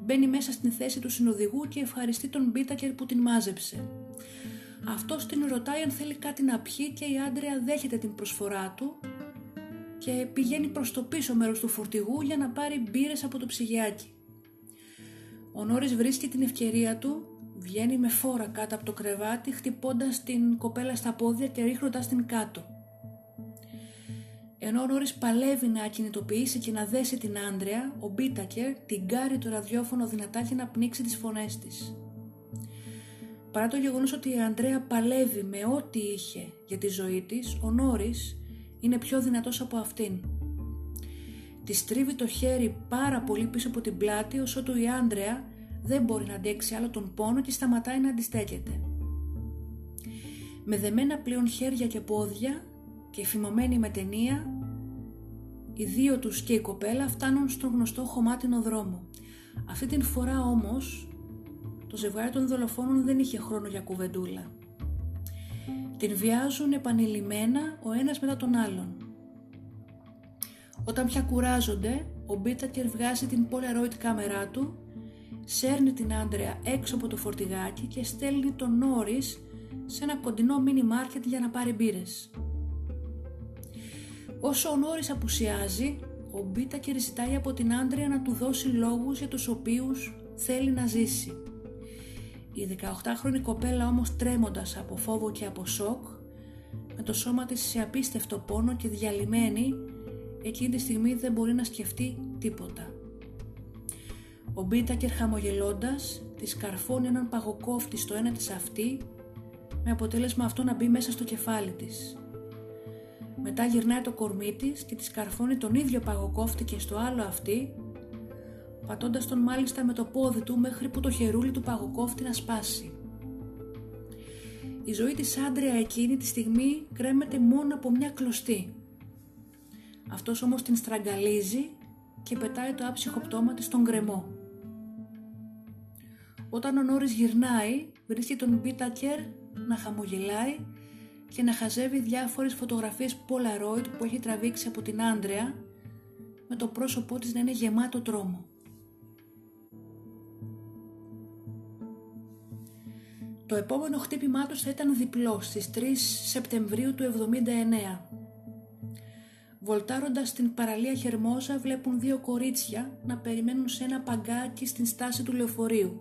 μπαίνει μέσα στην θέση του συνοδηγού και ευχαριστεί τον Μπίτακερ που την μάζεψε. Αυτός την ρωτάει αν θέλει κάτι να πιει και η Άντρεα δέχεται την προσφορά του και πηγαίνει προς το πίσω μέρος του φορτηγού για να πάρει μπύρες από το ψυγιάκι. Ο Νόρις βρίσκει την ευκαιρία του, βγαίνει με φόρα κάτω από το κρεβάτι χτυπώντας την κοπέλα στα πόδια και ρίχνοντας την κάτω. Ενώ ο Νόρις παλεύει να ακινητοποιήσει και να δέσει την Άντρεα, ο Μπίτακερ την κάρει το ραδιόφωνο δυνατά και να πνίξει τις φωνές της. Παρά το γεγονός ότι η Αντρέα παλεύει με ό,τι είχε για τη ζωή της, ο Νόρις είναι πιο δυνατός από αυτήν. Τη στρίβει το χέρι πάρα πολύ πίσω από την πλάτη όσο του η Άντρεα δεν μπορεί να αντέξει άλλο τον πόνο και σταματάει να αντιστέκεται. Με δεμένα πλέον χέρια και πόδια και φημωμένη με ταινία, οι δύο τους και η κοπέλα φτάνουν στον γνωστό χωμάτινο δρόμο. Αυτή την φορά όμως το ζευγάρι των δολοφόνων δεν είχε χρόνο για κουβεντούλα. Την βιάζουν επανειλημμένα ο ένας μετά τον άλλον. Όταν πια κουράζονται, ο Μπίτακερ βγάζει την Polaroid κάμερά του, σέρνει την Άντρεα έξω από το φορτηγάκι και στέλνει τον Νόρις σε ένα κοντινό μίνι μάρκετ για να πάρει μπύρες. Όσο ο Νόρις απουσιάζει, ο Μπίτακερ ζητάει από την Άντρια να του δώσει λόγους για τους οποίους θέλει να ζήσει. Η 18χρονη κοπέλα όμως τρέμοντας από φόβο και από σοκ, με το σώμα της σε απίστευτο πόνο και διαλυμένη, εκείνη τη στιγμή δεν μπορεί να σκεφτεί τίποτα. Ο Μπίτακερ χαμογελώντας της καρφώνει έναν παγοκόφτη στο ένα της αυτή με αποτέλεσμα αυτό να μπει μέσα στο κεφάλι της. Μετά γυρνάει το κορμί της και της καρφώνει τον ίδιο παγοκόφτη και στο άλλο αυτή πατώντας τον μάλιστα με το πόδι του μέχρι που το χερούλι του παγοκόφτη να σπάσει. Η ζωή της άντρια εκείνη τη στιγμή κρέμεται μόνο από μια κλωστή. Αυτός όμως την στραγγαλίζει και πετάει το άψυχο πτώμα της στον γκρεμό. Όταν ο Νόρις γυρνάει, βρίσκει τον Μπίτακερ να χαμογελάει και να χαζεύει διάφορες φωτογραφίες Polaroid που έχει τραβήξει από την Άντρεα με το πρόσωπό της να είναι γεμάτο τρόμο. Το επόμενο χτύπημά τους θα ήταν διπλό στις 3 Σεπτεμβρίου του 79. Βολτάροντας στην παραλία Χερμόζα βλέπουν δύο κορίτσια να περιμένουν σε ένα παγκάκι στην στάση του λεωφορείου.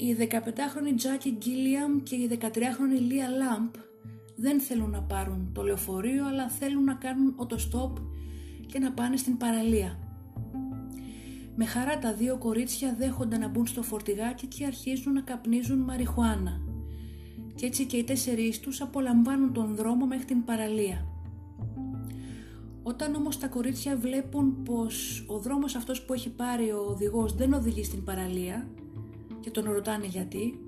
Η 15χρονη Τζάκι Γκίλιαμ και η 13χρονη Λία Λάμπ δεν θέλουν να πάρουν το λεωφορείο αλλά θέλουν να κάνουν οτοστόπ και να πάνε στην παραλία. Με χαρά τα δύο κορίτσια δέχονται να μπουν στο φορτηγάκι και αρχίζουν να καπνίζουν μαριχουάνα. Και έτσι και οι τέσσερις τους απολαμβάνουν τον δρόμο μέχρι την παραλία. Όταν όμως τα κορίτσια βλέπουν πως ο δρόμος αυτός που έχει πάρει ο οδηγός δεν οδηγεί στην παραλία και τον ρωτάνε γιατί,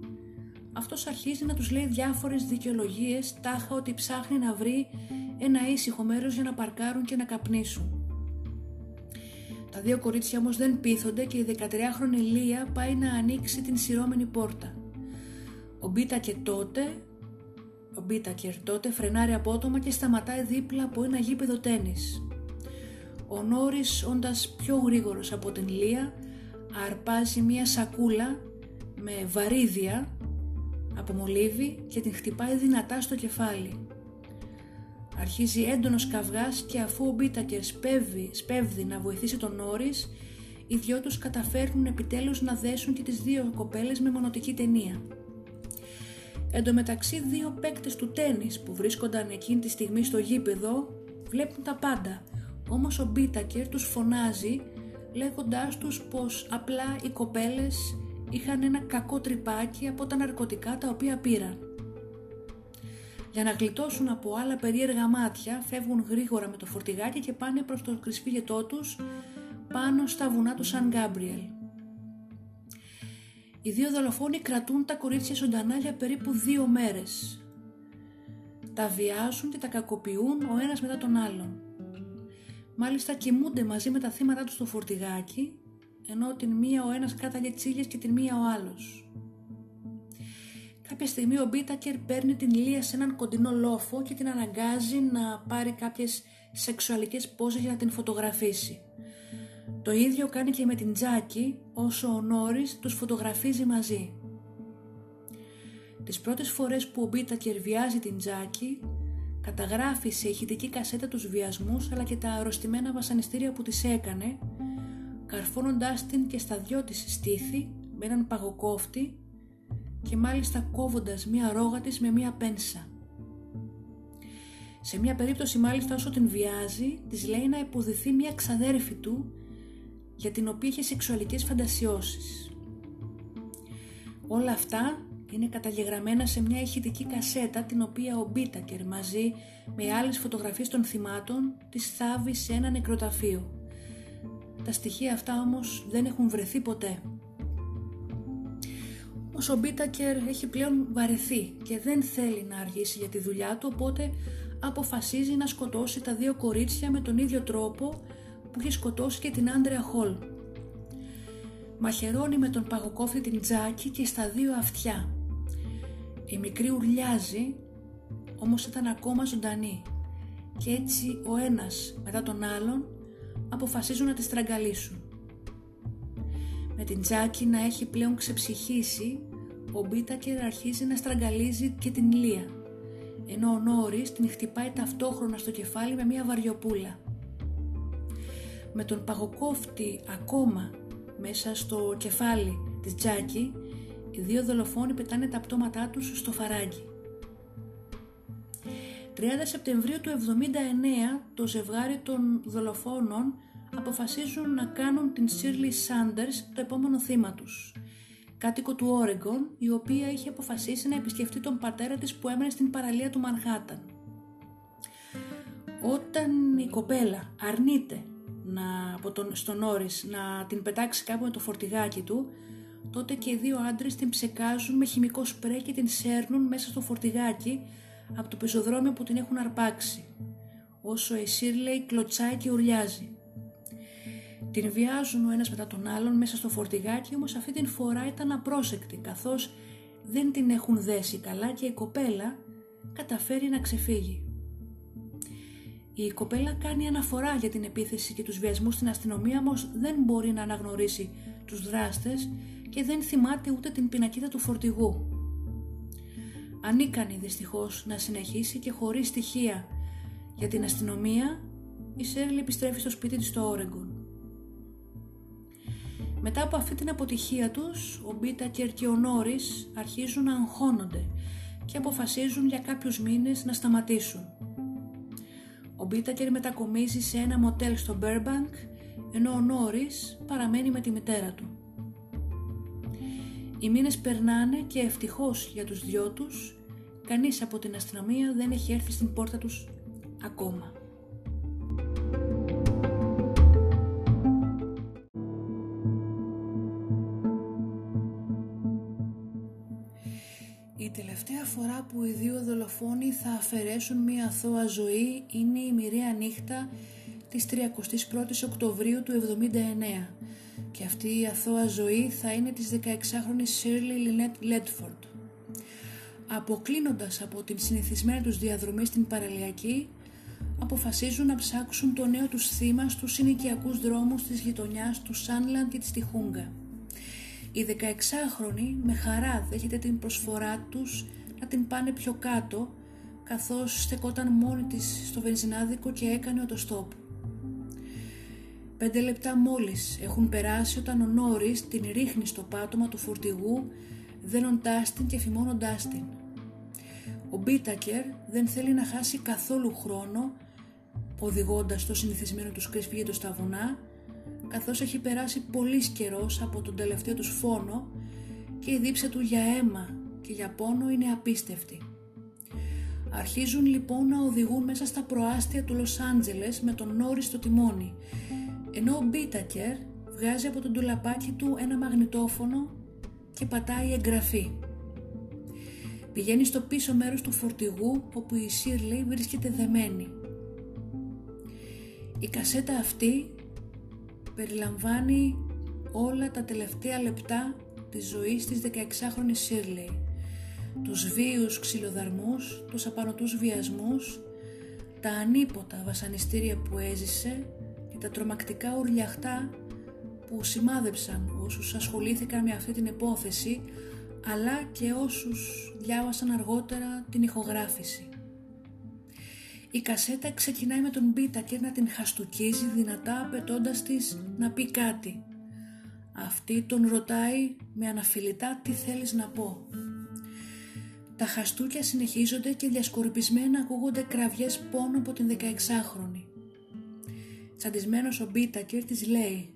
αυτός αρχίζει να τους λέει διάφορες δικαιολογίες τάχα ότι ψάχνει να βρει ένα ήσυχο μέρος για να παρκάρουν και να καπνίσουν. Τα δύο κορίτσια όμως δεν πείθονται και η 13χρονη Λία πάει να ανοίξει την σειρώμενη πόρτα. Ο Μπίτα και τότε, ο Μπίτακερ τότε φρενάρει απότομα και σταματάει δίπλα από ένα γήπεδο τένις. Ο Νόρις όντας πιο γρήγορος από την Λία αρπάζει μία σακούλα με βαρύδια από μολύβι και την χτυπάει δυνατά στο κεφάλι. Αρχίζει έντονος καυγάς και αφού ο Μπίτακερ σπέβει, σπέβδει να βοηθήσει τον Νόρις, οι δυο τους καταφέρνουν επιτέλους να δέσουν και τις δύο κοπέλες με μονοτική ταινία. Εν τω μεταξύ δύο παίκτες του τένις που βρίσκονταν εκείνη τη στιγμή στο γήπεδο βλέπουν τα πάντα, όμως ο Μπίτακερ τους φωνάζει λέγοντάς τους πως απλά οι κοπέλες είχαν ένα κακό τρυπάκι από τα ναρκωτικά τα οποία πήραν. Για να γλιτώσουν από άλλα περίεργα μάτια, φεύγουν γρήγορα με το φορτηγάκι και πάνε προς το κρυσφύγετό τους πάνω στα βουνά του Σαν Γκάμπριελ. Οι δύο δολοφόνοι κρατούν τα κορίτσια ζωντανά για περίπου δύο μέρες. Τα βιάζουν και τα κακοποιούν ο ένας μετά τον άλλον. Μάλιστα κοιμούνται μαζί με τα θύματα τους στο φορτηγάκι, ενώ την μία ο ένας κάταγε τσίγες και την μία ο άλλος. Κάποια στιγμή ο Μπίτακερ παίρνει την Λία σε έναν κοντινό λόφο και την αναγκάζει να πάρει κάποιες σεξουαλικές πόζες για να την φωτογραφίσει. Το ίδιο κάνει και με την Τζάκη όσο ο Νόρις τους φωτογραφίζει μαζί. Τις πρώτες φορές που ο Μπίτακερ βιάζει την Τζάκη καταγράφει σε ηχητική κασέτα τους βιασμούς αλλά και τα αρρωστημένα βασανιστήρια που της έκανε καρφώνοντάς την και στα δυο της στήθη με έναν παγοκόφτη και μάλιστα κόβοντας μία ρόγα της με μία πένσα. Σε μία περίπτωση μάλιστα όσο την βιάζει, της λέει να υποδηθεί μία ξαδέρφη του για την οποία είχε σεξουαλικές φαντασιώσεις. Όλα αυτά είναι καταγεγραμμένα σε μια ηχητική κασέτα την οποία ο Μπίτακερ μαζί με άλλες φωτογραφίες των θυμάτων της θάβει σε ένα νεκροταφείο. Τα στοιχεία αυτά όμως δεν έχουν βρεθεί ποτέ. Ο Μπίτακερ έχει πλέον βαρεθεί και δεν θέλει να αργήσει για τη δουλειά του οπότε αποφασίζει να σκοτώσει τα δύο κορίτσια με τον ίδιο τρόπο που είχε σκοτώσει και την Άντρεα Χολ. μαχαιρώνει με τον παγοκόφτη την τζάκι και στα δύο αυτιά. Η μικρή ουρλιάζει, όμως ήταν ακόμα ζωντανή και έτσι ο ένας μετά τον άλλον αποφασίζουν να τη στραγγαλίσουν. Με την τζάκι να έχει πλέον ξεψυχήσει, ο Μπίτακερ αρχίζει να στραγγαλίζει και την Λία, ενώ ο Νόρις την χτυπάει ταυτόχρονα στο κεφάλι με μια βαριοπούλα. Με τον παγοκόφτη ακόμα μέσα στο κεφάλι της Τζάκι, οι δύο δολοφόνοι πετάνε τα πτώματά τους στο φαράγγι. 30 Σεπτεμβρίου του 79 το ζευγάρι των δολοφόνων αποφασίζουν να κάνουν την Shirley Sanders το επόμενο θύμα τους. Κάτοικο του Όρεγκον, η οποία είχε αποφασίσει να επισκεφτεί τον πατέρα της που έμενε στην παραλία του Μανχάταν. Όταν η κοπέλα αρνείται να, από τον, στον Όρις να την πετάξει κάπου με το φορτηγάκι του, τότε και οι δύο άντρες την ψεκάζουν με χημικό σπρέ και την σέρνουν μέσα στο φορτηγάκι από το πεζοδρόμιο που την έχουν αρπάξει, όσο η Σίρλεϊ κλωτσάει και ουρλιάζει. Την βιάζουν ο ένας μετά τον άλλον μέσα στο φορτηγάκι, όμως αυτή την φορά ήταν απρόσεκτη, καθώς δεν την έχουν δέσει καλά και η κοπέλα καταφέρει να ξεφύγει. Η κοπέλα κάνει αναφορά για την επίθεση και τους βιασμούς στην αστυνομία, όμως δεν μπορεί να αναγνωρίσει τους δράστες και δεν θυμάται ούτε την πινακίδα του φορτηγού. Ανίκανη δυστυχώς να συνεχίσει και χωρίς στοιχεία για την αστυνομία, η Σέρλι επιστρέφει στο σπίτι της στο Όρεγκον. Μετά από αυτή την αποτυχία τους, ο Μπίτακερ και ο Νόρις αρχίζουν να αγχώνονται και αποφασίζουν για κάποιους μήνες να σταματήσουν. Ο Μπίτακερ μετακομίζει σε ένα μοτέλ στο Μπέρμπανκ, ενώ ο Νόρις παραμένει με τη μητέρα του. Οι μήνες περνάνε και ευτυχώς για τους δυο τους, κανείς από την αστυνομία δεν έχει έρθει στην πόρτα τους ακόμα. Η τελευταία φορά που οι δύο δολοφόνοι θα αφαιρέσουν μία αθώα ζωή είναι η μοιραία νύχτα της 31ης Οκτωβρίου του 79 και αυτή η αθώα ζωή θα είναι της 16χρονης Shirley Lynette Ledford. Αποκλίνοντας από την συνηθισμένη τους διαδρομή στην παραλιακή, αποφασίζουν να ψάξουν το νέο τους θύμα στους συνοικιακούς δρόμους της γειτονιάς του Σάνλαντ και της Τιχούγκα. Η 16χρονη με χαρά δέχεται την προσφορά τους να την πάνε πιο κάτω καθώς στεκόταν μόνη της στο βενζινάδικο και έκανε οτοστόπ. Πέντε λεπτά μόλις έχουν περάσει όταν ο Νόρις την ρίχνει στο πάτωμα του φορτηγού δένοντάς την και φημώνοντάς την. Ο Μπίτακερ δεν θέλει να χάσει καθόλου χρόνο οδηγώντας το συνηθισμένο του σκρισφύγετο στα βουνά καθώς έχει περάσει πολύς καιρός από τον τελευταίο του φόνο και η δίψα του για αίμα και για πόνο είναι απίστευτη. Αρχίζουν λοιπόν να οδηγούν μέσα στα προάστια του Λος Άντζελες με τον Νόρι στο τιμόνι, ενώ ο Μπίτακερ βγάζει από τον τουλαπάκι του ένα μαγνητόφωνο και πατάει εγγραφή. Πηγαίνει στο πίσω μέρος του φορτηγού όπου η Σίρλεϊ βρίσκεται δεμένη. Η κασέτα αυτή περιλαμβάνει όλα τα τελευταία λεπτά της ζωής της 16χρονης Σίρλεϊ. Τους βίους ξυλοδαρμούς, τους απανοτούς βιασμούς, τα ανίποτα βασανιστήρια που έζησε και τα τρομακτικά ουρλιαχτά που σημάδεψαν όσους ασχολήθηκαν με αυτή την υπόθεση αλλά και όσους διάβασαν αργότερα την ηχογράφηση. Η κασέτα ξεκινάει με τον και να την χαστουκίζει δυνατά απαιτώντα της να πει κάτι. Αυτή τον ρωτάει με αναφιλητά τι θέλεις να πω; Τα χαστούκια συνεχίζονται και διασκορπισμένα ακούγονται κραυγές πόνο από την 16χρονη. Τσαντισμένος ο Μπίτακερ της λέει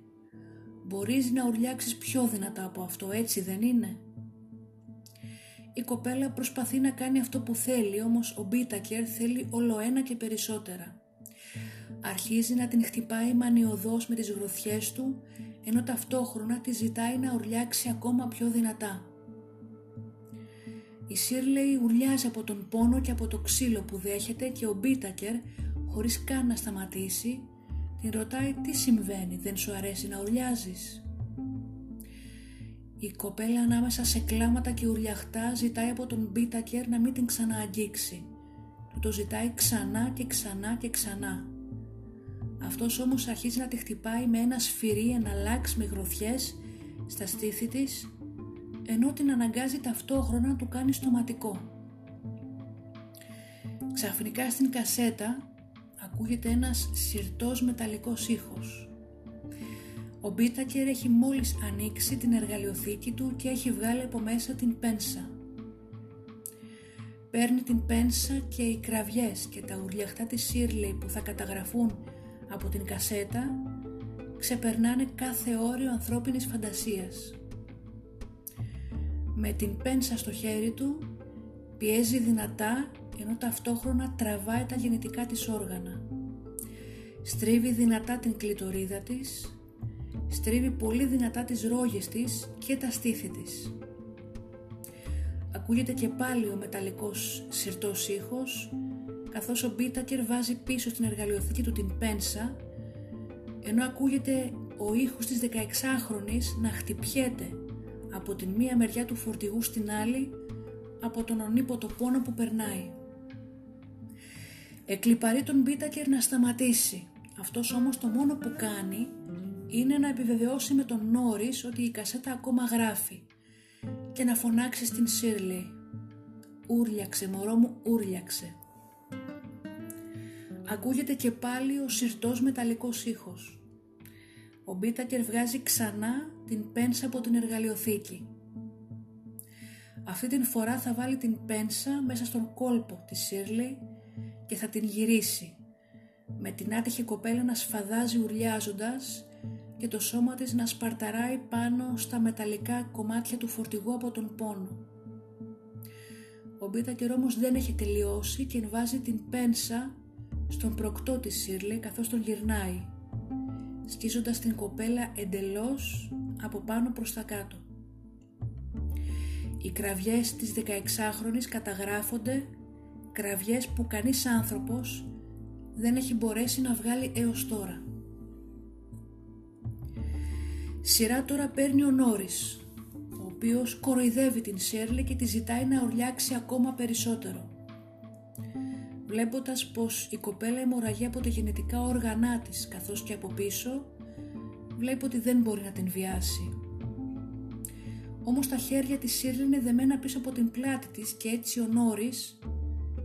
«Μπορείς να ουρλιάξεις πιο δυνατά από αυτό, έτσι δεν είναι» η κοπέλα προσπαθεί να κάνει αυτό που θέλει, όμως ο Μπίτακερ θέλει όλο ένα και περισσότερα. Αρχίζει να την χτυπάει μανιωδώς με τις γροθιές του, ενώ ταυτόχρονα τη ζητάει να ουρλιάξει ακόμα πιο δυνατά. Η Σίρλεϊ ουρλιάζει από τον πόνο και από το ξύλο που δέχεται και ο Μπίτακερ, χωρίς καν να σταματήσει, την ρωτάει τι συμβαίνει, δεν σου αρέσει να ουρλιάζεις; Η κοπέλα ανάμεσα σε κλάματα και ουρλιαχτά ζητάει από τον Μπίτακερ να μην την ξανααγγίξει. Του το ζητάει ξανά και ξανά και ξανά. Αυτός όμως αρχίζει να τη χτυπάει με ένα σφυρί εναλλάξ με γροθιές στα στήθη της ενώ την αναγκάζει ταυτόχρονα να του κάνει στοματικό. Ξαφνικά στην κασέτα ακούγεται ένας σιρτός μεταλλικός ήχος. Ο Μπίτακερ έχει μόλις ανοίξει την εργαλειοθήκη του και έχει βγάλει από μέσα την πένσα. Παίρνει την πένσα και οι κραυγές και τα ουρλιαχτά της Σίρλεϊ που θα καταγραφούν από την κασέτα ξεπερνάνε κάθε όριο ανθρώπινης φαντασίας. Με την πένσα στο χέρι του πιέζει δυνατά ενώ ταυτόχρονα τραβάει τα γεννητικά της όργανα. Στρίβει δυνατά την κλειτορίδα της, στρίβει πολύ δυνατά τις ρόγες της και τα στήθη της. Ακούγεται και πάλι ο μεταλλικός σιρτός ήχος, καθώς ο Μπίτακερ βάζει πίσω στην εργαλειοθήκη του την πένσα, ενώ ακούγεται ο ήχος της 16χρονης να χτυπιέται από την μία μεριά του φορτηγού στην άλλη από τον ονίποτο πόνο που περνάει. Εκλυπαρεί τον Μπίτακερ να σταματήσει. Αυτός όμως το μόνο που κάνει είναι να επιβεβαιώσει με τον Νόρις ότι η κασέτα ακόμα γράφει και να φωνάξει στην Σίρλι «Ούρλιαξε μωρό μου, ούρλιαξε». Ακούγεται και πάλι ο σιρτός μεταλλικός ήχος. Ο Μπίτακερ βγάζει ξανά την πένσα από την εργαλειοθήκη. Αυτή την φορά θα βάλει την πένσα μέσα στον κόλπο της Σίρλι και θα την γυρίσει με την άτυχη κοπέλα να σφαδάζει ουρλιάζοντας και το σώμα της να σπαρταράει πάνω στα μεταλλικά κομμάτια του φορτηγού από τον πόνο. Ο Μπίτακερ όμως δεν έχει τελειώσει και βάζει την πένσα στον προκτό της Σίρλι καθώς τον γυρνάει, σκίζοντας την κοπέλα εντελώς από πάνω προς τα κάτω. Οι κραυγές της 16χρονης καταγράφονται κραυγές που κανείς άνθρωπος δεν έχει μπορέσει να βγάλει έως τώρα. Σειρά τώρα παίρνει ο Νόρις, ο οποίος κοροϊδεύει την Σέρλι και τη ζητάει να ορλιάξει ακόμα περισσότερο. Βλέποντας πως η κοπέλα αιμορραγεί από τα γενετικά όργανά της καθώς και από πίσω, βλέπει ότι δεν μπορεί να την βιάσει. Όμως τα χέρια της Σίρλι είναι δεμένα πίσω από την πλάτη της και έτσι ο Νόρις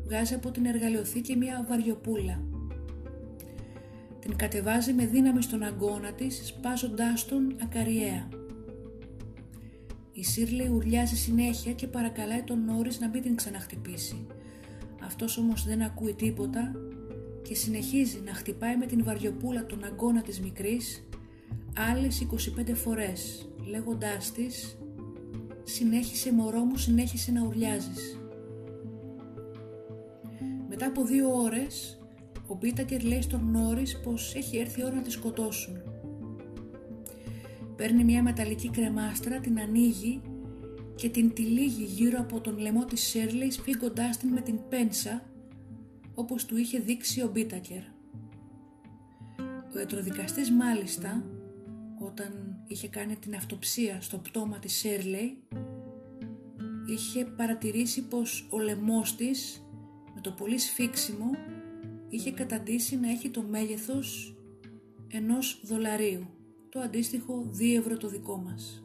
βγάζει από την εργαλειοθήκη μια βαριοπούλα. Την κατεβάζει με δύναμη στον αγκώνα της, σπάζοντάς τον ακαριέα. Η Σίρλι ουρλιάζει συνέχεια και παρακαλάει τον Νόρις να μην την ξαναχτυπήσει. Αυτός όμως δεν ακούει τίποτα και συνεχίζει να χτυπάει με την βαριοπούλα τον αγκώνα της μικρής άλλες 25 φορές, λέγοντάς της «Συνέχισε μωρό μου, συνέχισε να ουρλιάζεις». Μετά από δύο ώρες, ο Μπίτακερ λέει στον Νόρις πως έχει έρθει η ώρα να τη σκοτώσουν. Παίρνει μια μεταλλική κρεμάστρα, την ανοίγει και την τυλίγει γύρω από τον λαιμό της Σέρλι σφίγγοντάς την με την πένσα όπως του είχε δείξει ο Μπίτακερ. Ο ετροδικαστής μάλιστα όταν είχε κάνει την αυτοψία στο πτώμα της Σέρλεϊ είχε παρατηρήσει πως ο λαιμός της με το πολύ σφίξιμο είχε καταντήσει να έχει το μέγεθος ενός δολαρίου, το αντίστοιχο 2 ευρώ το δικό μας.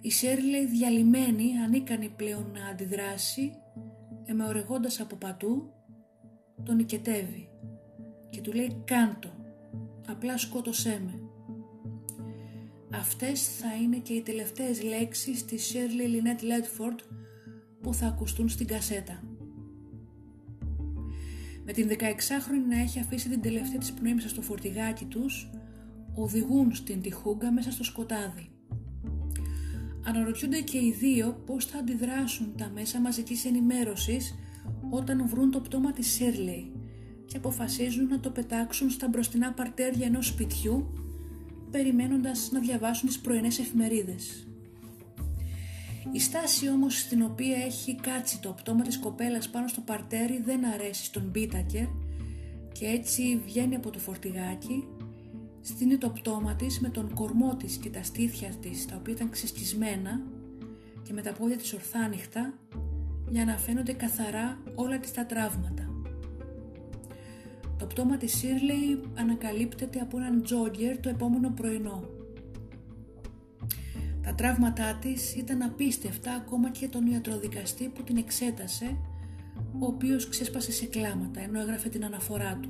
Η Σέρλεϊ διαλυμένη, ανίκανη πλέον να αντιδράσει, εμεωρεγώντας από πατού, τον νικετεύει και του λέει «Κάντο, απλά σκότωσέ με». Αυτές θα είναι και οι τελευταίες λέξεις της Shirley Lynette Ledford που θα ακουστούν στην κασέτα. Με την 16χρονη να έχει αφήσει την τελευταία της πνοή μέσα στο φορτηγάκι τους, οδηγούν στην τυχούγκα μέσα στο σκοτάδι. Αναρωτιούνται και οι δύο πώς θα αντιδράσουν τα μέσα μαζικής ενημέρωσης όταν βρουν το πτώμα της Σίρλεϊ και αποφασίζουν να το πετάξουν στα μπροστινά παρτέρια ενός σπιτιού περιμένοντας να διαβάσουν τις πρωινές εφημερίδες. Η στάση όμως στην οποία έχει κάτσει το πτώμα της κοπέλας πάνω στο παρτέρι δεν αρέσει στον Μπίτακερ και έτσι βγαίνει από το φορτηγάκι, στείνει το πτώμα της με τον κορμό της και τα στήθια της τα οποία ήταν ξεσκισμένα και με τα πόδια της ορθάνυχτα για να φαίνονται καθαρά όλα της τα τραύματα. Το πτώμα της Σίρλεϊ ανακαλύπτεται από έναν τζόγκερ το επόμενο πρωινό. Τα τραύματά της ήταν απίστευτα ακόμα και τον ιατροδικαστή που την εξέτασε, ο οποίος ξέσπασε σε κλάματα ενώ έγραφε την αναφορά του.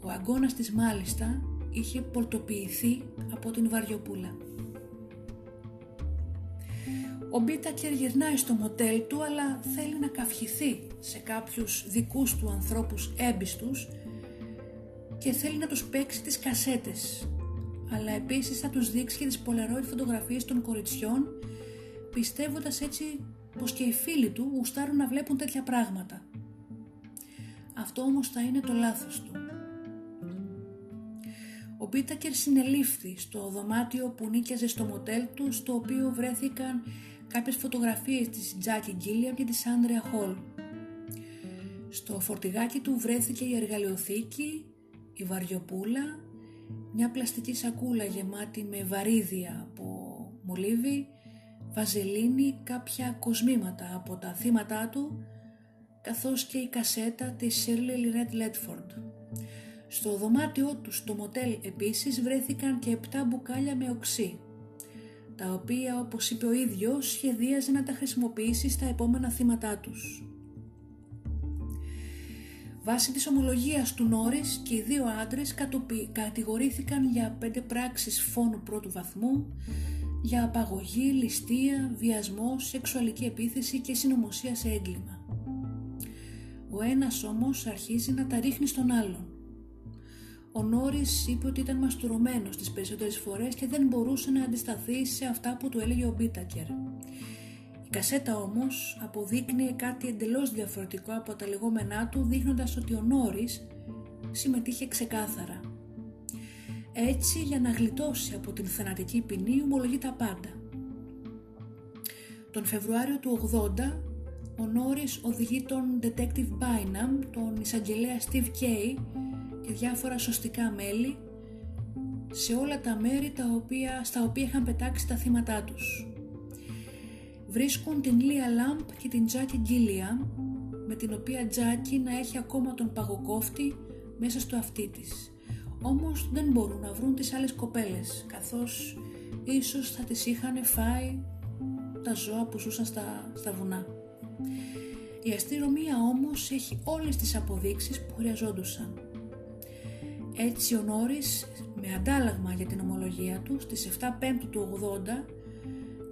Ο αγκώνας της μάλιστα είχε πολτοποιηθεί από την Βαριοπούλα. Ο Μπίτακερ γυρνάει στο μοντέλ του αλλά θέλει να καυχηθεί σε κάποιους δικούς του ανθρώπους έμπιστους και θέλει να τους παίξει τις κασέτες αλλά επίσης θα τους δείξει και τις Polaroid φωτογραφίες των κοριτσιών πιστεύοντας έτσι πως και οι φίλοι του γουστάρουν να βλέπουν τέτοια πράγματα. Αυτό όμως θα είναι το λάθος του. Ο Μπίτακερ συνελήφθη στο δωμάτιο που νίκιαζε στο μοντέλ του στο οποίο βρέθηκαν κάποιες φωτογραφίες της Τζάκι Γκίλιαμ και της Άντρεα Χολ. Στο φορτηγάκι του βρέθηκε η εργαλειοθήκη, η βαριοπούλα, μια πλαστική σακούλα γεμάτη με βαρύδια από μολύβι, βαζελίνη, κάποια κοσμήματα από τα θύματά του, καθώς και η κασέτα της Shirley Lynette Ledford. Στο δωμάτιό τους στο μοτέλ επίσης βρέθηκαν και 7 μπουκάλια με οξύ, τα οποία όπως είπε ο ίδιος σχεδίαζε να τα χρησιμοποιήσει στα επόμενα θύματά τους. Βάσει της ομολογίας του Νόρις και οι δύο άντρες κατηγορήθηκαν για πέντε πράξεις φόνου πρώτου βαθμού, για απαγωγή, ληστεία, βιασμό, σεξουαλική επίθεση και συνωμοσία σε έγκλημα. Ο ένας όμως αρχίζει να τα ρίχνει στον άλλον. Ο Νόρις είπε ότι ήταν μαστουρωμένος τις περισσότερες φορές και δεν μπορούσε να αντισταθεί σε αυτά που του έλεγε ο Μπίτακερ. Η κασέτα όμως αποδείκνυε κάτι εντελώς διαφορετικό από τα λεγόμενά του δείχνοντας ότι ο Νόρις συμμετείχε ξεκάθαρα. Έτσι για να γλιτώσει από την θανατική ποινή ομολογεί τα πάντα. Τον Φεβρουάριο του 80 ο Νόρις οδηγεί τον Detective Bynum, τον εισαγγελέα Steve Kay και διάφορα σωστικά μέλη σε όλα τα μέρη τα οποία, στα οποία είχαν πετάξει τα θύματά τους βρίσκουν την Λία Λάμπ και την Τζάκι Γκίλια με την οποία Τζάκι να έχει ακόμα τον παγοκόφτη μέσα στο αυτί της. Όμως δεν μπορούν να βρουν τις άλλες κοπέλες καθώς ίσως θα τις είχαν φάει τα ζώα που ζούσαν στα, στα βουνά. Η αστυνομία όμως έχει όλες τις αποδείξεις που χρειαζόντουσαν. Έτσι ο Νόρις με αντάλλαγμα για την ομολογία του στις 7 Πέμπτου του 80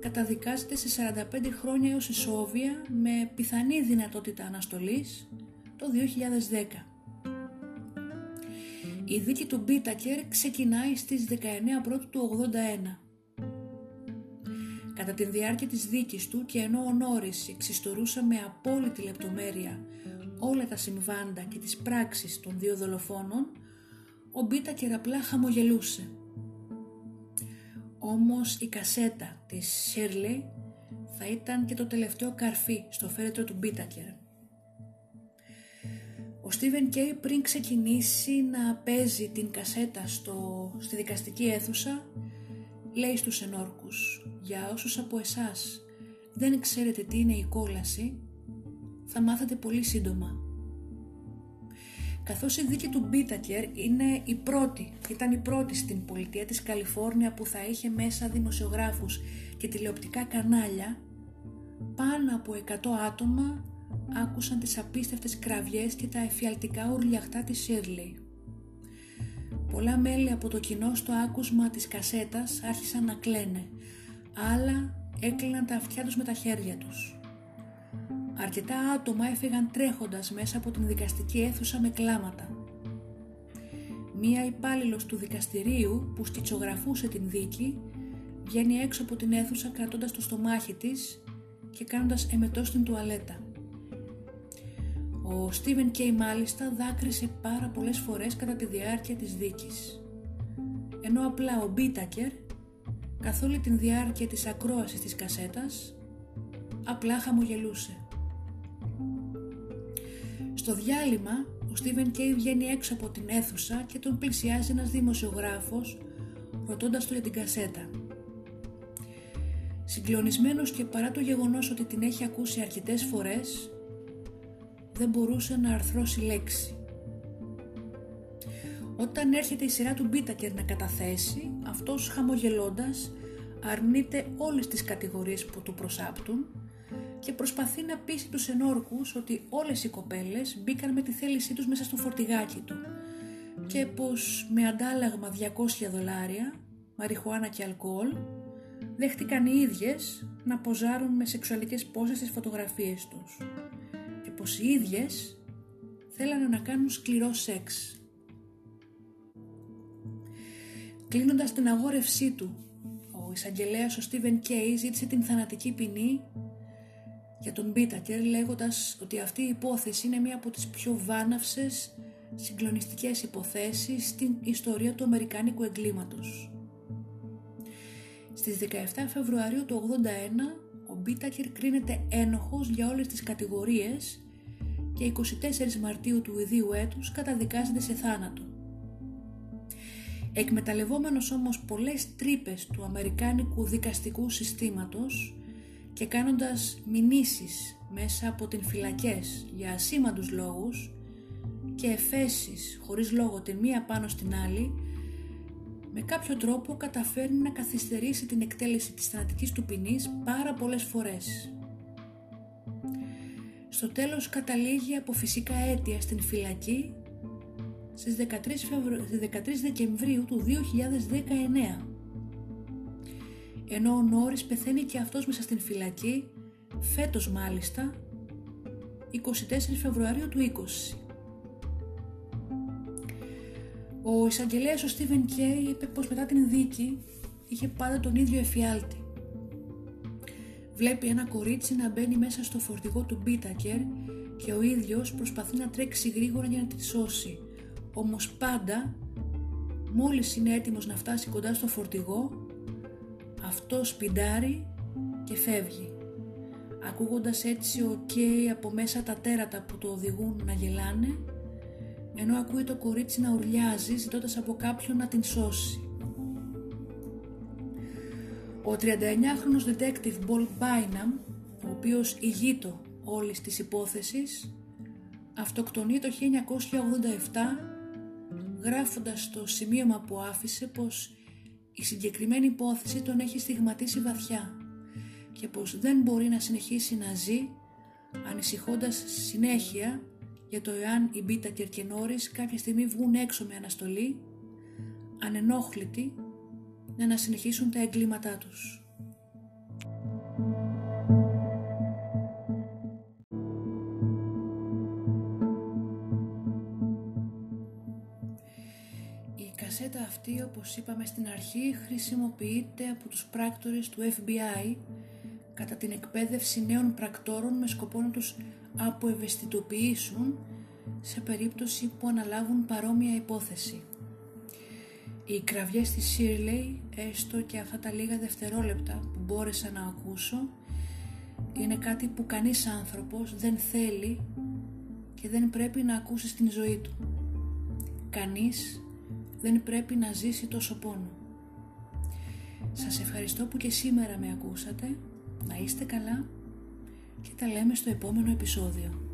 καταδικάζεται σε 45 χρόνια έως ισόβια με πιθανή δυνατότητα αναστολής το 2010. Η δίκη του Μπίτακερ ξεκινάει στις 19 Πρώτου του 81. Κατά τη διάρκεια της δίκης του και ενώ ο Νόρις εξιστορούσε με απόλυτη λεπτομέρεια όλα τα συμβάντα και τις πράξεις των δύο δολοφόνων, ο Μπίτακερ απλά χαμογελούσε. Όμως η κασέτα της Shirley θα ήταν και το τελευταίο καρφί στο φέρετρο του Μπίτακερ. Ο Στίβεν Κέι πριν ξεκινήσει να παίζει την κασέτα στο, στη δικαστική αίθουσα λέει στους ενόρκους «Για όσους από εσάς δεν ξέρετε τι είναι η κόλαση θα μάθετε πολύ σύντομα καθώς η δίκη του Μπίτακερ είναι η πρώτη, ήταν η πρώτη στην πολιτεία της Καλιφόρνια που θα είχε μέσα δημοσιογράφους και τηλεοπτικά κανάλια, πάνω από 100 άτομα άκουσαν τις απίστευτες κραυγές και τα εφιαλτικά ουρλιαχτά της Σίρλι. Πολλά μέλη από το κοινό στο άκουσμα της κασέτας άρχισαν να κλαίνε, άλλα έκλειναν τα αυτιά τους με τα χέρια τους. Αρκετά άτομα έφυγαν τρέχοντας μέσα από την δικαστική αίθουσα με κλάματα. Μία υπάλληλος του δικαστηρίου που σκητσογραφούσε την δίκη βγαίνει έξω από την αίθουσα κρατώντας το στομάχι της και κάνοντας εμετός στην τουαλέτα. Ο Στίβεν Κέι μάλιστα δάκρυσε πάρα πολλές φορές κατά τη διάρκεια της δίκης. Ενώ απλά ο Μπίτακερ καθ' όλη την διάρκεια της ακρόασης της κασέτας απλά χαμογελούσε. Στο διάλειμμα ο Στίβεν Κέι βγαίνει έξω από την αίθουσα και τον πλησιάζει ένας δημοσιογράφος ρωτώντας του για την κασέτα. Συγκλονισμένος και παρά το γεγονός ότι την έχει ακούσει αρκετές φορές, δεν μπορούσε να αρθρώσει λέξη. Όταν έρχεται η σειρά του Μπίτακερ να καταθέσει, αυτός χαμογελώντας αρνείται όλες τις κατηγορίες που του προσάπτουν και προσπαθεί να πείσει τους ενόρκους ότι όλες οι κοπέλες μπήκαν με τη θέλησή τους μέσα στο φορτηγάκι του και πως με αντάλλαγμα 200 δολάρια, μαριχουάνα και αλκοόλ, δέχτηκαν οι ίδιες να ποζάρουν με σεξουαλικές πόσες στις φωτογραφίες τους και πως οι ίδιες θέλανε να κάνουν σκληρό σεξ. Κλείνοντας την αγόρευσή του, ο εισαγγελέας ο Στίβεν Κέι ζήτησε την θανατική ποινή για τον Μπίτακερ λέγοντας ότι αυτή η υπόθεση είναι μία από τις πιο βάναυσες συγκλονιστικές υποθέσεις στην ιστορία του Αμερικάνικου εγκλήματος. Στις 17 Φεβρουαρίου του 81 ο Μπίτακερ κρίνεται ένοχος για όλες τις κατηγορίες και 24 Μαρτίου του ιδίου έτους καταδικάζεται σε θάνατο. Εκμεταλλευόμενος όμως πολλές τρύπες του Αμερικάνικου δικαστικού συστήματος και κάνοντας μηνύσεις μέσα από την φυλακές για ασήμαντους λόγους και εφέσεις χωρίς λόγο την μία πάνω στην άλλη, με κάποιο τρόπο καταφέρνει να καθυστερήσει την εκτέλεση της θανατικής του ποινής πάρα πολλές φορές. Στο τέλος καταλήγει από φυσικά αίτια στην φυλακή στις 13, Δεκεμβρίου του 2019 ενώ ο Νόρις πεθαίνει και αυτός μέσα στην φυλακή φέτος μάλιστα 24 Φεβρουαρίου του 20. Ο εισαγγελέας ο Στίβεν Κέι είπε πως μετά την δίκη είχε πάντα τον ίδιο εφιάλτη. Βλέπει ένα κορίτσι να μπαίνει μέσα στο φορτηγό του Μπίτακερ και ο ίδιος προσπαθεί να τρέξει γρήγορα για να τη σώσει. Όμως πάντα, μόλις είναι έτοιμος να φτάσει κοντά στο φορτηγό, αυτό σπιντάρει και φεύγει. Ακούγοντας έτσι ο Κέι από μέσα τα τέρατα που το οδηγούν να γελάνε, ενώ ακούει το κορίτσι να ουρλιάζει ζητώντας από κάποιον να την σώσει. Ο 39χρονος detective Paul Bynum, ο οποίος ηγείτο όλης της υπόθεσης, αυτοκτονεί το 1987 γράφοντας στο σημείωμα που άφησε πως η συγκεκριμένη υπόθεση τον έχει στιγματίσει βαθιά και πως δεν μπορεί να συνεχίσει να ζει ανησυχώντας συνέχεια για το εάν η Μπίτα και κάποια στιγμή βγουν έξω με αναστολή ανενόχλητοι να συνεχίσουν τα εγκλήματά τους. Αυτή, όπως είπαμε στην αρχή, χρησιμοποιείται από τους πράκτορες του FBI κατά την εκπαίδευση νέων πρακτόρων με σκοπό να τους αποευαισθητοποιήσουν σε περίπτωση που αναλάβουν παρόμοια υπόθεση. Οι κραυγές της Shirley, έστω και αυτά τα λίγα δευτερόλεπτα που μπόρεσα να ακούσω, είναι κάτι που κανείς άνθρωπος δεν θέλει και δεν πρέπει να ακούσει στην ζωή του. Κανείς δεν πρέπει να ζήσει τόσο πόνο. Σας ευχαριστώ που και σήμερα με ακούσατε, να είστε καλά και τα λέμε στο επόμενο επεισόδιο.